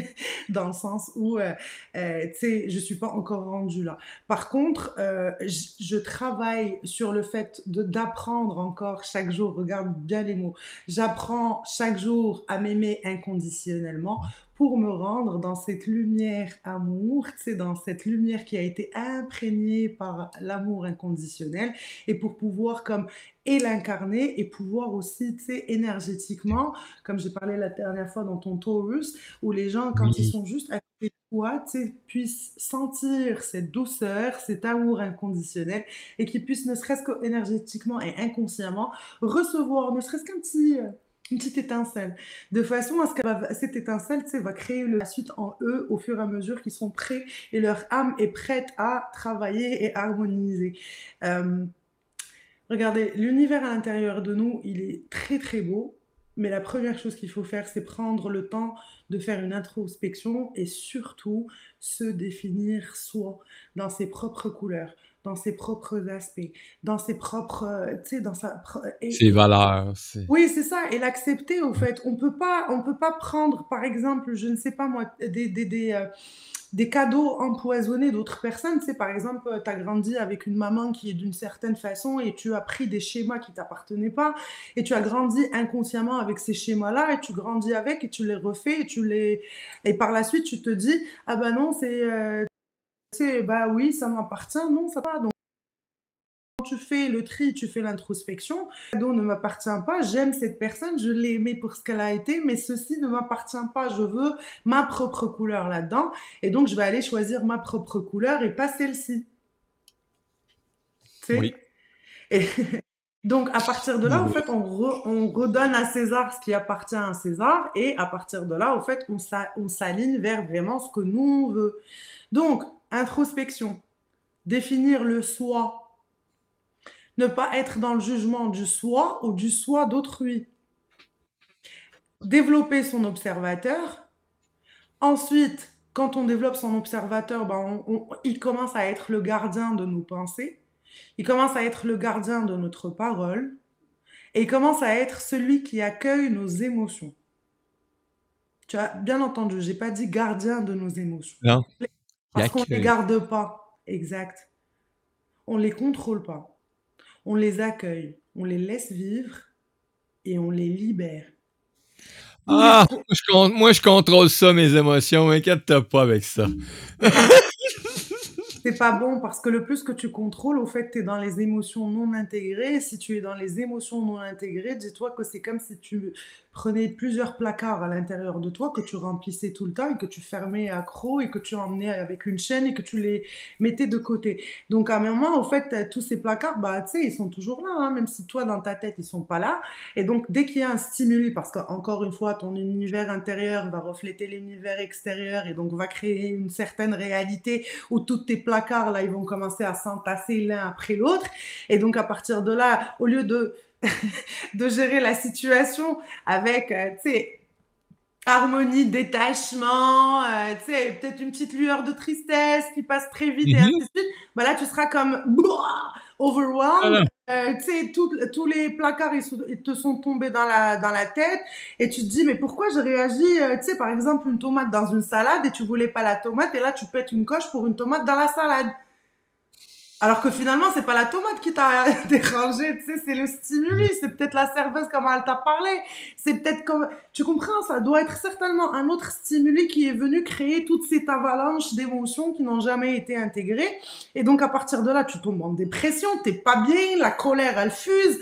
[LAUGHS] dans le sens où, euh, euh, tu sais, je suis pas encore rendue là. Par contre, euh, je, travaille sur le fait d'apprendre encore chaque jour. Regarde bien les mots. J'apprends chaque jour à m'aimer inconditionnellement pour me rendre dans cette lumière amour, sais, dans cette lumière qui a été imprégnée par l'amour inconditionnel, et pour pouvoir comme et l'incarner et pouvoir aussi, tu sais, énergétiquement, comme j'ai parlé la dernière fois dans ton Taurus, où les gens, quand ils sont juste à côté de toi, tu sais, puissent sentir cette douceur, cet amour inconditionnel, et qu'ils puissent, ne serait-ce que énergétiquement et inconsciemment, recevoir ne serait-ce qu'un petit, euh, [LAUGHS] une petite étincelle, de façon à ce que cette étincelle, va créer la suite en eux au fur et à mesure qu'ils sont prêts et leur âme est prête à travailler et harmoniser. Euh, regardez, l'univers à l'intérieur de nous, il est très très beau, mais la première chose qu'il faut faire, c'est prendre le temps de faire une introspection et surtout se définir soi dans ses propres couleurs, dans ses propres aspects, dans ses propres, euh, tu sais, dans sa et- Ses valeurs, c'est... oui, c'est ça, et l'accepter au fait. On peut pas, on peut pas prendre, par exemple, je ne sais pas moi, des, des, des, euh, des cadeaux empoisonnés d'autres personnes. Tu sais, par exemple, tu as grandi avec une maman qui est d'une certaine façon et tu as pris des schémas qui t'appartenaient pas et tu as grandi inconsciemment avec ces schémas-là et tu grandis avec et tu les refais et tu les et par la suite tu te dis ah bah non c'est euh, sais, bah oui ça m'appartient non ça va donc quand tu fais le tri, tu fais l'introspection. Cadeau ne m'appartient pas, j'aime cette personne, je l'ai aimée pour ce qu'elle a été, mais ceci ne m'appartient pas. Je veux ma propre couleur là-dedans. Et donc, je vais aller choisir ma propre couleur et pas celle-ci. Tu sais? Oui. Et [LAUGHS] donc, à partir de là, en fait, on, re- on redonne à César ce qui appartient à César. Et à partir de là, en fait, on s'aligne vers vraiment ce que nous, on veut. Donc, introspection, définir le soi, ne pas être dans le jugement du soi ou du soi d'autrui. Développer son observateur. Ensuite, quand on développe son observateur, ben, on- on- il commence à être le gardien de nos pensées. Il commence à être le gardien de notre parole. Et il commence à être celui qui accueille nos émotions. Tu as bien entendu, j'ai pas dit gardien de nos émotions. Non. Parce qu'on ne les garde pas. Exact. On les contrôle pas. On les accueille. On les laisse vivre et on les libère. Ah, moi, je, con- moi, je contrôle ça, mes émotions. Inquiète-toi pas avec ça. [LAUGHS] C'est pas bon parce que le plus que tu contrôles, au fait, tu es dans les émotions non intégrées. Si tu es dans les émotions non intégrées, dis-toi que c'est comme si tu prenais plusieurs placards à l'intérieur de toi, que tu remplissais tout le temps et que tu fermais croc et que tu emmenais avec une chaîne et que tu les mettais de côté. Donc, à un moment, au fait, t'as tous ces placards, bah, tu sais, ils sont toujours là, hein, même si toi, dans ta tête, ils sont pas là. Et donc, dès qu'il y a un stimuli, parce qu'encore une fois, ton univers intérieur va refléter l'univers extérieur et donc va créer une certaine réalité où tous tes placards, là, ils vont commencer à s'entasser l'un après l'autre. Et donc, à partir de là, au lieu de, [LAUGHS] de gérer la situation avec, euh, tu sais, harmonie, détachement, euh, tu sais, peut-être une petite lueur de tristesse qui passe très vite et Mhm. ainsi de suite, bah là, tu seras comme overwhelmed. Euh, tu sais, tous les placards, ils, sont- ils te sont tombés dans la, dans la tête et tu te dis, mais pourquoi je réagis, euh, tu sais, par exemple, une tomate dans une salade et tu voulais pas la tomate et là, tu pètes une coche pour une tomate dans la salade. Alors que finalement, c'est pas la tomate qui t'a [LAUGHS] dérangé, tu sais, c'est le stimuli, c'est peut-être la serveuse comme elle t'a parlé, c'est peut-être comme, tu comprends, ça doit être certainement un autre stimuli qui est venu créer toute cette avalanche d'émotions qui n'ont jamais été intégrées. Et donc, à partir de là, tu tombes en dépression, t'es pas bien, la colère, elle fuse.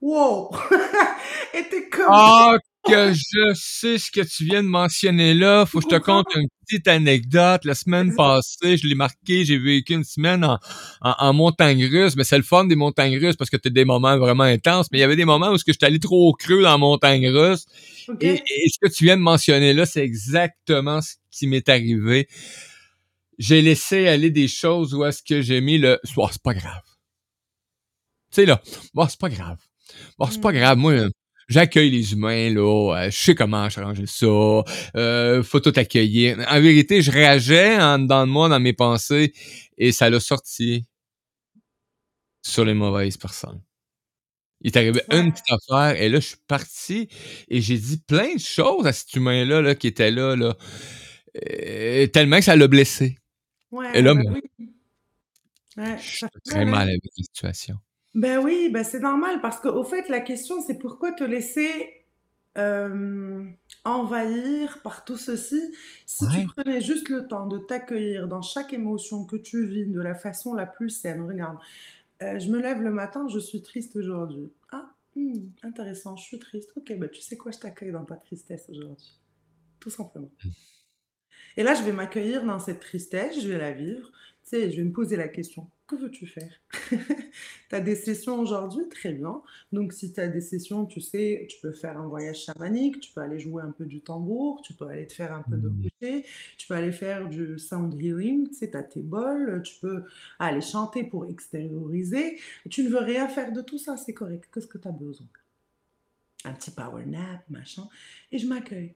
Wow! [LAUGHS] Et t'es comme... Ah, que je sais ce que tu viens de mentionner là. Faut que je te conte une petite anecdote. La semaine passée, je l'ai marqué, j'ai vécu une semaine en, en, en montagne russe. Mais c'est le fun des montagnes russes parce que tu as des moments vraiment intenses. Mais il y avait des moments où je suis allé trop creux dans la montagne russe. Et, et ce que tu viens de mentionner là, c'est exactement ce qui m'est arrivé. J'ai laissé aller des choses où est-ce que j'ai mis le oh, c'est pas grave. Tu sais là, bon, c'est pas grave. Bon, c'est pas Mm. grave, moi j'accueille les humains là, euh, je sais comment changer ça, euh, faut tout accueillir. En vérité, je réageais en dedans de moi dans mes pensées et ça l'a sorti sur les mauvaises personnes. Il est arrivé Ouais. une petite affaire et là je suis parti et j'ai dit plein de choses à cet humain-là là, qui était là, là euh, tellement que ça l'a blessé. Ouais, Et là, bah moi, oui. Ouais, je suis très hein. mal avec la situation. Ben oui, ben c'est normal parce qu'au fait, la question, c'est pourquoi te laisser euh, envahir par tout ceci si tu Ouais. prenais juste le temps de t'accueillir dans chaque émotion que tu vis de la façon la plus saine? Regarde, euh, je me lève le matin, je suis triste aujourd'hui. Ah, hmm, intéressant, je suis triste. Ok, ben tu sais quoi, je t'accueille dans ta tristesse aujourd'hui. Tout simplement. Et là, je vais m'accueillir dans cette tristesse, je vais la vivre. Sais, je vais me poser la question, que veux-tu faire? [LAUGHS] Tu as des sessions aujourd'hui, très bien. Donc, si tu as des sessions, tu sais, tu peux faire un voyage chamanique, tu peux aller jouer un peu du tambour, tu peux aller te faire un peu de Mmh. crochet, tu peux aller faire du sound healing, tu sais, tu as tes bols, tu peux aller chanter pour extérioriser. Tu ne veux rien faire de tout ça, c'est correct. Qu'est-ce que tu as besoin? Un petit power nap, machin. Et je m'accueille.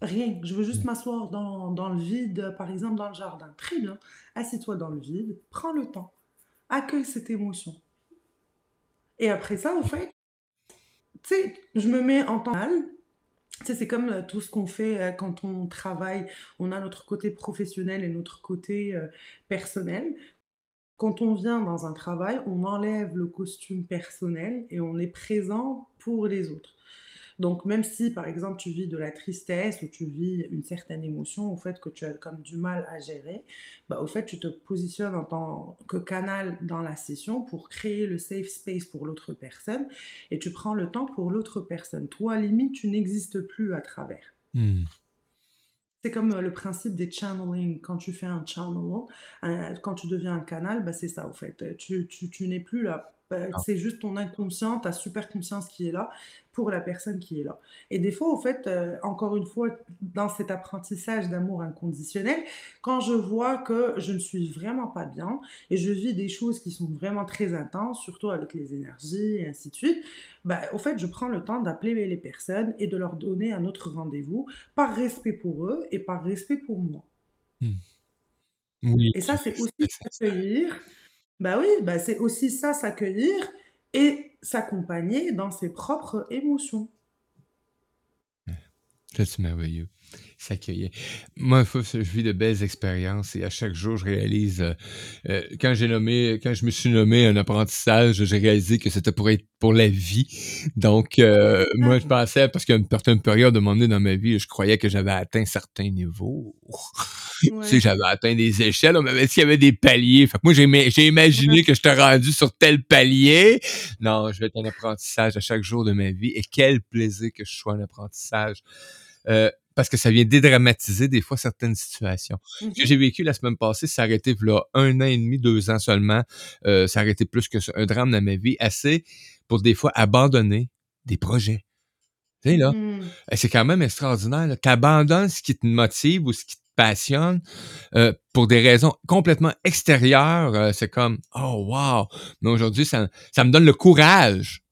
Rien, je veux juste m'asseoir dans, dans le vide, par exemple dans le jardin. Très bien, assis-toi dans le vide, prends le temps, accueille cette émotion. Et après ça, en fait, tu sais, je me mets en temps mal. C'est comme euh, tout ce qu'on fait euh, quand on travaille. On a notre côté professionnel et notre côté euh, personnel. Quand on vient dans un travail, on enlève le costume personnel et on est présent pour les autres. Donc, même si, par exemple, tu vis de la tristesse ou tu vis une certaine émotion, au fait que tu as comme du mal à gérer, bah, au fait, tu te positionnes en tant que canal dans la session pour créer le safe space pour l'autre personne et tu prends le temps pour l'autre personne. Toi, limite, tu n'existes plus à travers. Hmm. C'est comme euh, le principe des channeling. Quand tu fais un channel, un- quand tu deviens un canal, bah, c'est ça, au fait. Tu, tu, tu n'es plus là. Bah, Ah. c'est juste ton inconscient, ta super conscience qui est là pour la personne qui est là. Et des fois, au fait, euh, encore une fois, dans cet apprentissage d'amour inconditionnel, quand je vois que je ne suis vraiment pas bien et je vis des choses qui sont vraiment très intenses, surtout avec les énergies et ainsi de suite, bah, au fait, je prends le temps d'appeler les personnes et de leur donner un autre rendez-vous par respect pour eux et par respect pour moi. Hmm. Oui, Et ça, c'est aussi s'accueillir. Bah oui, bah c'est aussi ça, s'accueillir et s'accompagner dans ses propres émotions. C'est merveilleux. S'accueillir. Moi, je vis de belles expériences et à chaque jour, je réalise, euh, euh, quand j'ai nommé, quand je me suis nommé un apprentissage, j'ai réalisé que c'était pour être pour la vie. Donc, euh, moi, je pensais, parce qu'à une certaine période de mon donné dans ma vie, je croyais que j'avais atteint certains niveaux. [LAUGHS] Tu sais, Ouais. j'avais atteint des échelles, on m'avait dit qu'il y avait des paliers. Fait que moi, j'ai ima- j'ai imaginé [LAUGHS] que j'étais rendu sur tel palier. Non, je vais être un apprentissage à chaque jour de ma vie. Et quel plaisir que je sois un apprentissage. Euh, parce que ça vient dédramatiser des fois certaines situations. Ce que Mhm. j'ai vécu la semaine passée, ça a arrêté là un an et demi, deux ans seulement. Euh, ça a arrêté plus que ça, un drame dans ma vie, assez pour des fois abandonner des projets. Tu sais, là, Mhm. euh, c'est quand même extraordinaire. Tu abandonnes ce qui te motive ou ce qui te passionne euh, pour des raisons complètement extérieures. euh, c'est comme, oh wow! Mais aujourd'hui, ça, ça me donne le courage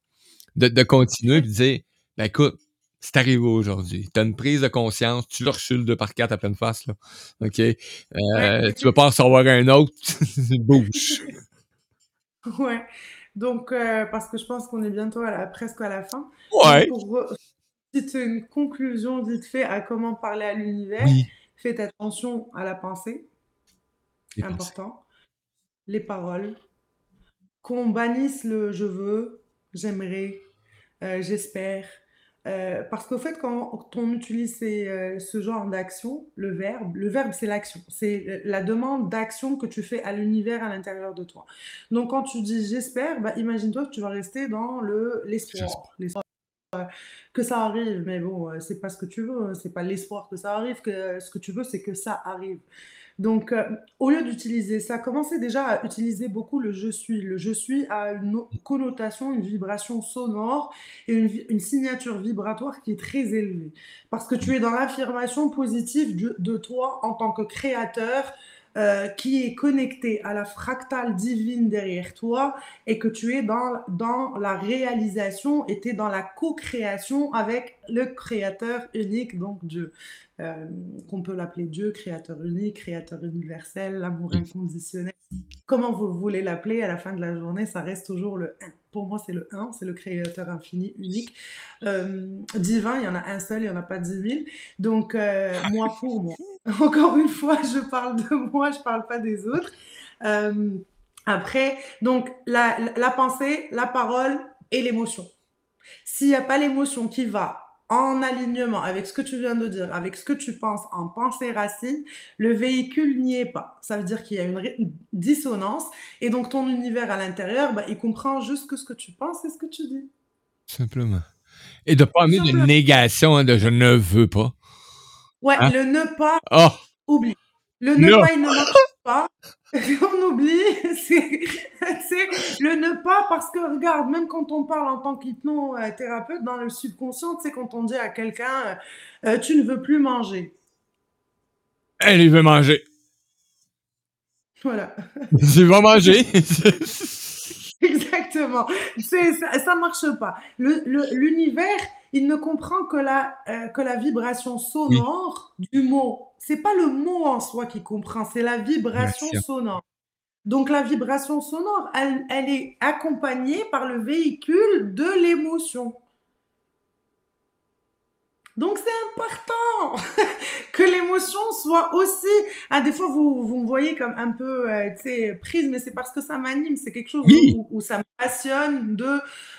de, de continuer et de dire, ben écoute, c'est arrivé aujourd'hui. Tu as une prise de conscience, tu le rechules deux par quatre à pleine face. Là. OK? Euh, Ouais. [LAUGHS] tu veux pas en recevoir un autre? [LAUGHS] Bouge. Ouais. Donc, euh, parce que je pense qu'on est bientôt à la, presque à la fin. Ouais. Donc, pour petite une conclusion vite fait à comment parler à l'univers, Oui. faites attention à la pensée, Les pensées. important, les paroles, qu'on bannisse le je veux, j'aimerais, euh, j'espère. Euh, parce qu'au fait, quand on utilise ces, euh, ce genre d'action, le verbe, le verbe c'est l'action, c'est la demande d'action que tu fais à l'univers à l'intérieur de toi. Donc quand tu dis j'espère, bah, imagine-toi que tu vas rester dans le l'espoir. L'espoir, euh, que ça arrive, mais bon, c'est pas ce que tu veux, hein, c'est pas l'espoir que ça arrive, que ce que tu veux, c'est que ça arrive. Donc, euh, au lieu d'utiliser ça, commencez déjà à utiliser beaucoup le je suis? Le je suis a une connotation, une vibration sonore et une, signature vibratoire qui est très élevée. Parce que tu es dans l'affirmation positive de, de toi en tant que créateur euh, qui est connecté à la fractale divine derrière toi et que tu es dans, dans la réalisation et tu es dans la co-création avec le créateur unique, donc Dieu euh, qu'on peut l'appeler Dieu, créateur unique, créateur universel, l'amour inconditionnel. Comment vous voulez l'appeler, à la fin de la journée, ça reste toujours le 1. Pour moi, c'est le 1, c'est le créateur infini, unique. Euh, divin, il y en a un seul, il n'y en a pas dix mille. Donc, euh, moi pour moi. [LAUGHS] Encore une fois, je parle de moi, je ne parle pas des autres. Après, donc, la pensée, la parole et l'émotion. S'il n'y a pas l'émotion qui va en alignement avec ce que tu viens de dire, avec ce que tu penses en pensée racine, le véhicule n'y est pas. Ça veut dire qu'il y a une, dissonance et donc ton univers à l'intérieur, bah, il comprend juste que ce que tu penses et ce que tu dis. Simplement. Et de pas amener de négation, hein, de je ne veux pas. Ouais, Hein? le ne pas, Oh! oublie. Le ne pas, il ne marche pas. On oublie, [LAUGHS] c'est c'est le ne pas parce que regarde, même quand on parle en tant qu'hypnothérapeute, dans le subconscient, tu sais, quand on dit à quelqu'un euh, euh, tu ne veux plus manger. Elle, il veut manger. Voilà. [LAUGHS] Il va manger. [LAUGHS] Exactement. C'est, ça, ça marche pas. Le, le- l'univers, il ne comprend que la, euh, que la vibration sonore du mot. C'est pas le mot en soi qui comprend, c'est la vibration sonore. Donc la vibration sonore, elle, elle est accompagnée par le véhicule de l'émotion. Donc c'est important [LAUGHS] que l'émotion soit aussi. Ah, des fois vous, vous me voyez comme un peu, euh, tu sais, prise, mais c'est parce que ça m'anime. C'est quelque chose Oui. où, où ça me passionne de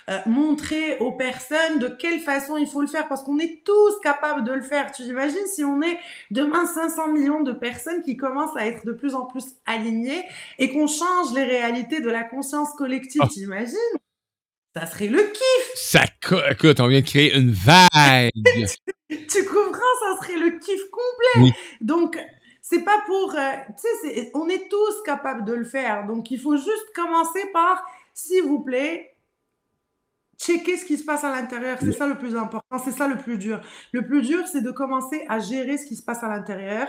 euh, montrer aux personnes de quelle façon il faut le faire, parce qu'on est tous capables de le faire. Tu imagines si on est demain 500 millions de personnes qui commencent à être de plus en plus alignées et qu'on change les réalités de la conscience collective. Ah. T'imagines Ça serait le kiff. Ça, co- écoute, on vient de créer une vague. [LAUGHS] Tu comprends, ça serait le kiff complet. Oui. Donc, c'est pas pour. euh, tu sais, on est tous capables de le faire. Donc, il faut juste commencer par, s'il vous plaît, checker ce qui se passe à l'intérieur. C'est ça le plus important. C'est ça le plus dur. Le plus dur, c'est de commencer à gérer ce qui se passe à l'intérieur.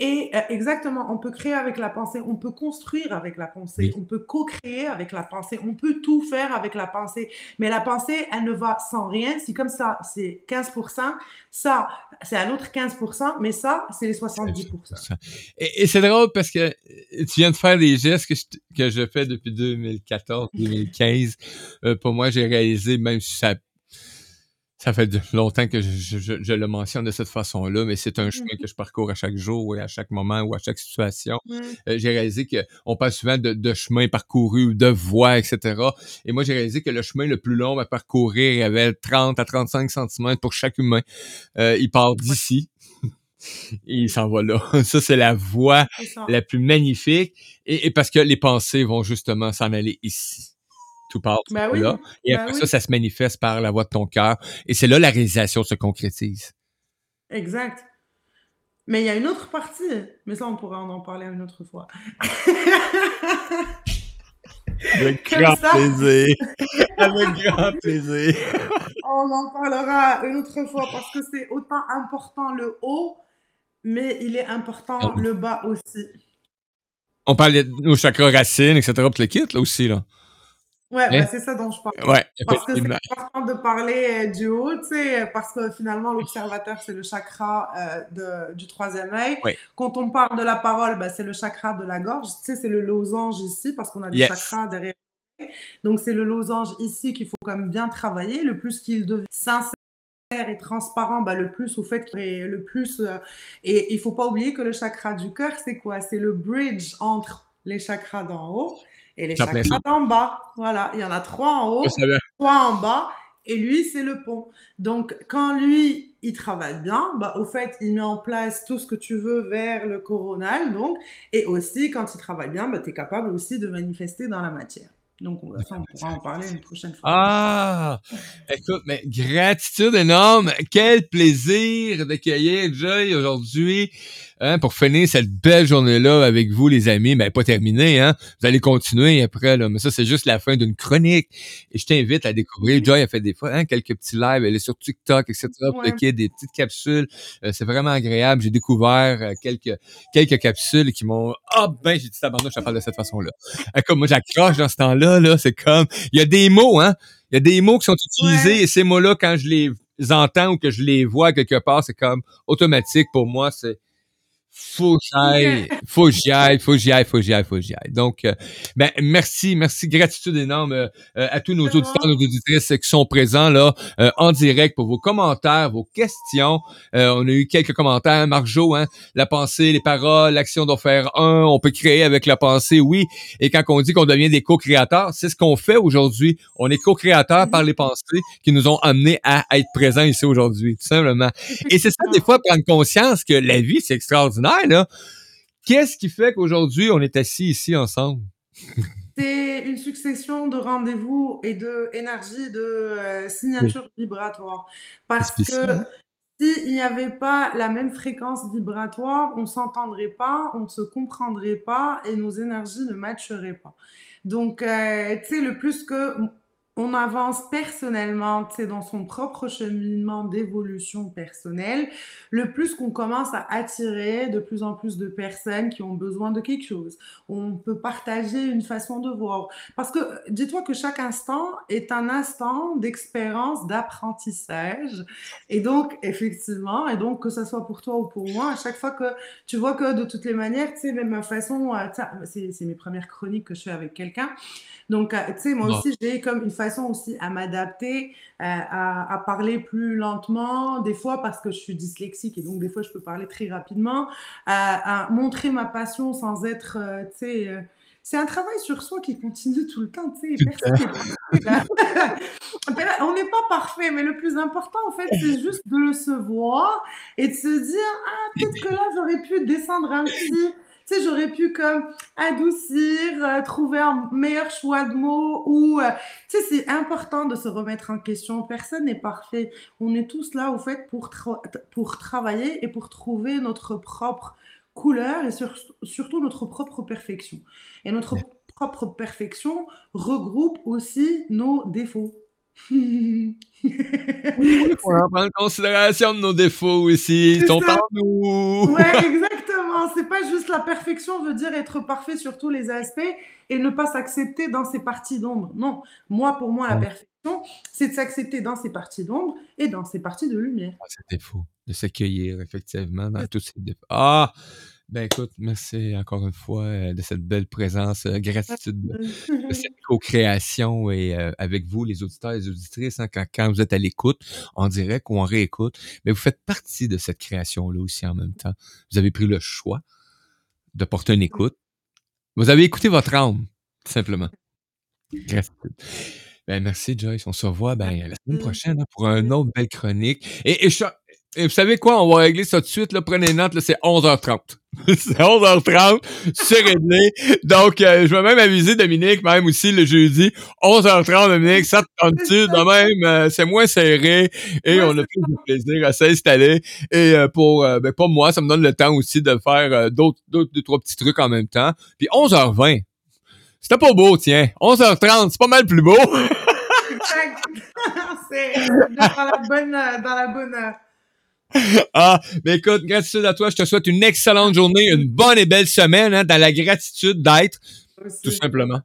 Et euh, exactement, on peut créer avec la pensée, on peut construire avec la pensée, Oui. on peut co-créer avec la pensée, on peut tout faire avec la pensée. Mais la pensée, elle ne va sans rien. Si comme ça, c'est 15%, ça, c'est un autre 15%, mais ça, c'est les 70%. Et, et c'est drôle parce que tu viens de faire des gestes que je, que je fais depuis 2014-2015. Euh, pour moi, j'ai réalisé, même si ça, ça fait longtemps que je, je- je- le mentionne de cette façon-là, mais c'est un chemin que je parcours à chaque jour et à chaque moment ou à chaque situation. Ouais. Euh, j'ai réalisé que on parle souvent de, de chemin parcouru ou de voies, etc. Et moi, j'ai réalisé que le chemin le plus long à parcourir, il y avait 30 à 35 cm pour chaque humain. Euh, il part d'ici. [LAUGHS] Et il s'en va là. [LAUGHS] Ça, c'est la voie la plus magnifique. Et, et parce que les pensées vont justement s'en aller ici. Tout part Ben oui. là. Et Ben après oui. ça, ça se manifeste par la voix de ton cœur. Et c'est là la réalisation se concrétise. Exact. Mais il y a une autre partie, mais ça, on pourra en en parler une autre fois. [LAUGHS] Avec grand ça. plaisir. [LAUGHS] Avec grand plaisir. On en parlera une autre fois parce que c'est autant important le haut, mais il est important Ah oui. le bas aussi. On parle de nos chakras racines, etc. Pour le kit, là aussi, là. Ouais, Hein? bah, c'est ça dont je parle. Ouais, Parce que c'est important de parler euh, du haut, tu sais, parce que finalement, l'observateur, c'est le chakra euh, de- du troisième œil. Oui. Quand on parle de la parole, bah, c'est le chakra de la gorge. Tu sais, c'est le losange ici, parce qu'on a des Yes. chakras derrière. Donc, c'est le losange ici qu'il faut quand même bien travailler. Le plus qu'il devient sincère et transparent, bah, le plus au fait qu'il est le plus. euh, et il faut pas oublier que le chakra du cœur, c'est quoi? C'est le bridge entre les chakras d'en haut Et les chakras en bas. Voilà, il y en a trois en haut, trois en bas, et lui, c'est le pont. Donc, quand lui, il travaille bien, bah, au fait, il met en place tout ce que tu veux vers le coronal, donc, et aussi, quand il travaille bien, bah, tu es capable aussi de manifester dans la matière. Donc, on, va- ça, on pourra en parler une prochaine fois. Ah! Écoute, mais gratitude énorme. Quel plaisir d'accueillir Joy aujourd'hui hein, pour finir cette belle journée-là avec vous, les amis. Ben, pas terminé, hein. Vous allez continuer après, là. Mais ça, c'est juste la fin d'une chronique. Et je t'invite à découvrir. Joy a fait des fois hein, quelques petits lives. Elle est sur TikTok, etc. Pour Ouais. le kid, des petites capsules. Euh, c'est vraiment agréable. J'ai découvert euh, quelques, quelques capsules qui m'ont... Ah ben, j'ai dit tabarnak, je te parle de cette façon-là. Euh, Comme moi, j'accroche dans ce temps-là, là. C'est comme... Il y a des mots, hein. Il y a des mots qui sont utilisés Ouais. et ces mots-là, quand je les entends ou que je les vois quelque part, c'est comme automatique pour moi. C'est faut que j'aille, faut que j'y aille, faut que j'y aille, faut que j'y aille, faut que j'y aille. Donc, euh, ben, merci, merci, gratitude énorme euh, à tous nos auditeurs, nos auditrices qui sont présents là euh, en direct pour vos commentaires, vos questions. On a eu quelques commentaires, Marjo, hein, la pensée, les paroles, l'action d'en faire un, on peut créer avec la pensée, oui. Et quand on dit qu'on devient des co-créateurs, c'est ce qu'on fait aujourd'hui. On est co-créateurs par les pensées qui nous ont amenés à être présents ici aujourd'hui, tout simplement. Et c'est ça, des fois, prendre conscience que la vie, c'est extraordinaire, là. Qu'est-ce qui fait qu'aujourd'hui, on est assis ici ensemble? C'est une succession de rendez-vous et de énergie, de euh, signatures vibratoires. Parce que s'il n'y avait pas la même fréquence vibratoire, on s'entendrait pas, on se comprendrait pas et nos énergies ne matcheraient pas. Donc, euh, tu sais, le plus que on avance personnellement, tu sais, dans son propre cheminement d'évolution personnelle, le plus qu'on commence à attirer de plus en plus de personnes qui ont besoin de quelque chose. On peut partager une façon de voir. Parce que dis-toi que chaque instant est un instant d'expérience, d'apprentissage. Et donc, effectivement, et donc que ce soit pour toi ou pour moi, à chaque fois que tu vois que de toutes les manières, tu sais, même ma façon, euh, c'est c'est mes premières chroniques que je fais avec quelqu'un. Donc, euh, tu sais, moi aussi, j'ai comme une façon aussi à m'adapter, euh, à, à parler plus lentement, des fois parce que je suis dyslexique et donc des fois je peux parler très rapidement, à, à montrer ma passion sans être, euh, tu sais, euh, c'est un travail sur soi qui continue tout le temps, tu sais, On n'est pas parfait, mais le plus important, en fait, c'est juste de le se voir et de se dire, ah, peut-être que là, j'aurais pu descendre un petit, tu sais, j'aurais pu comme adoucir, euh, trouver un meilleur choix de mots ou, euh, tu sais, c'est important de se remettre en question. Personne n'est parfait. On est tous là, au fait, pour, tra- pour travailler et pour trouver notre propre couleur et sur- surtout notre propre perfection. Et notre propre perfection regroupe aussi nos défauts. On va prendre en considération de nos défauts aussi. Ils C'est sont ça. en nous. Ouais, exactement. [LAUGHS] C'est pas juste la perfection veut dire être parfait sur tous les aspects et ne pas s'accepter dans ses parties d'ombre. Non, moi, pour moi, la perfection, c'est de s'accepter dans ses parties d'ombre et dans ses parties de lumière. Ah, c'est défaut. De s'accueillir, effectivement, dans tous ces défauts. Ah! Ben écoute, merci encore une fois euh, de cette belle présence. euh, gratitude de, de [LAUGHS] cette co-création et euh, avec vous, les auditeurs et les auditrices, hein, quand, quand vous êtes à l'écoute, en direct ou en réécoute, mais vous faites partie de cette création-là aussi en même temps. Vous avez pris le choix de porter une écoute. Vous avez écouté votre âme, tout simplement. Gratitude. Ben, merci, Joyce. On se revoit ben, la semaine Merci. prochaine hein, pour une autre belle chronique. Et, et, et vous savez quoi? On va régler ça tout de suite. Là, prenez note, là, c'est 11h30. [LAUGHS] c'est 11h30, c'est réglé. Donc, euh, je vais même aviser Dominique, même aussi le jeudi. 11h30, Dominique, ça te tente-tu? De même, euh, c'est moins serré et Ouais, on a plus de plaisir à s'installer. Et euh, pour, euh, ben, pour moi, ça me donne le temps aussi de faire euh, d'autres, d'autres, deux, trois petits trucs en même temps. Puis 11h20. C'était pas beau, tiens. 11h30, c'est pas mal plus beau. [LAUGHS] C'est dans la bonne, euh, dans la bonne. [LAUGHS] Ah, mais écoute, gratitude à toi. Je te souhaite une excellente journée, une bonne et belle semaine, hein, dans la gratitude d'être, tout simplement.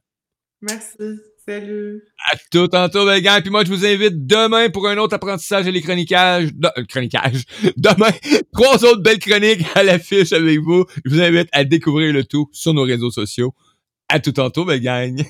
Merci. Salut. À tout tantôt, belle gang. Puis moi, je vous invite demain pour un autre apprentissage et les chroniquages. de- euh, chroniquages. [LAUGHS] Demain, trois autres belles chroniques à l'affiche avec vous. Je vous invite à découvrir le tout sur nos réseaux sociaux. À tout tantôt, belle gang.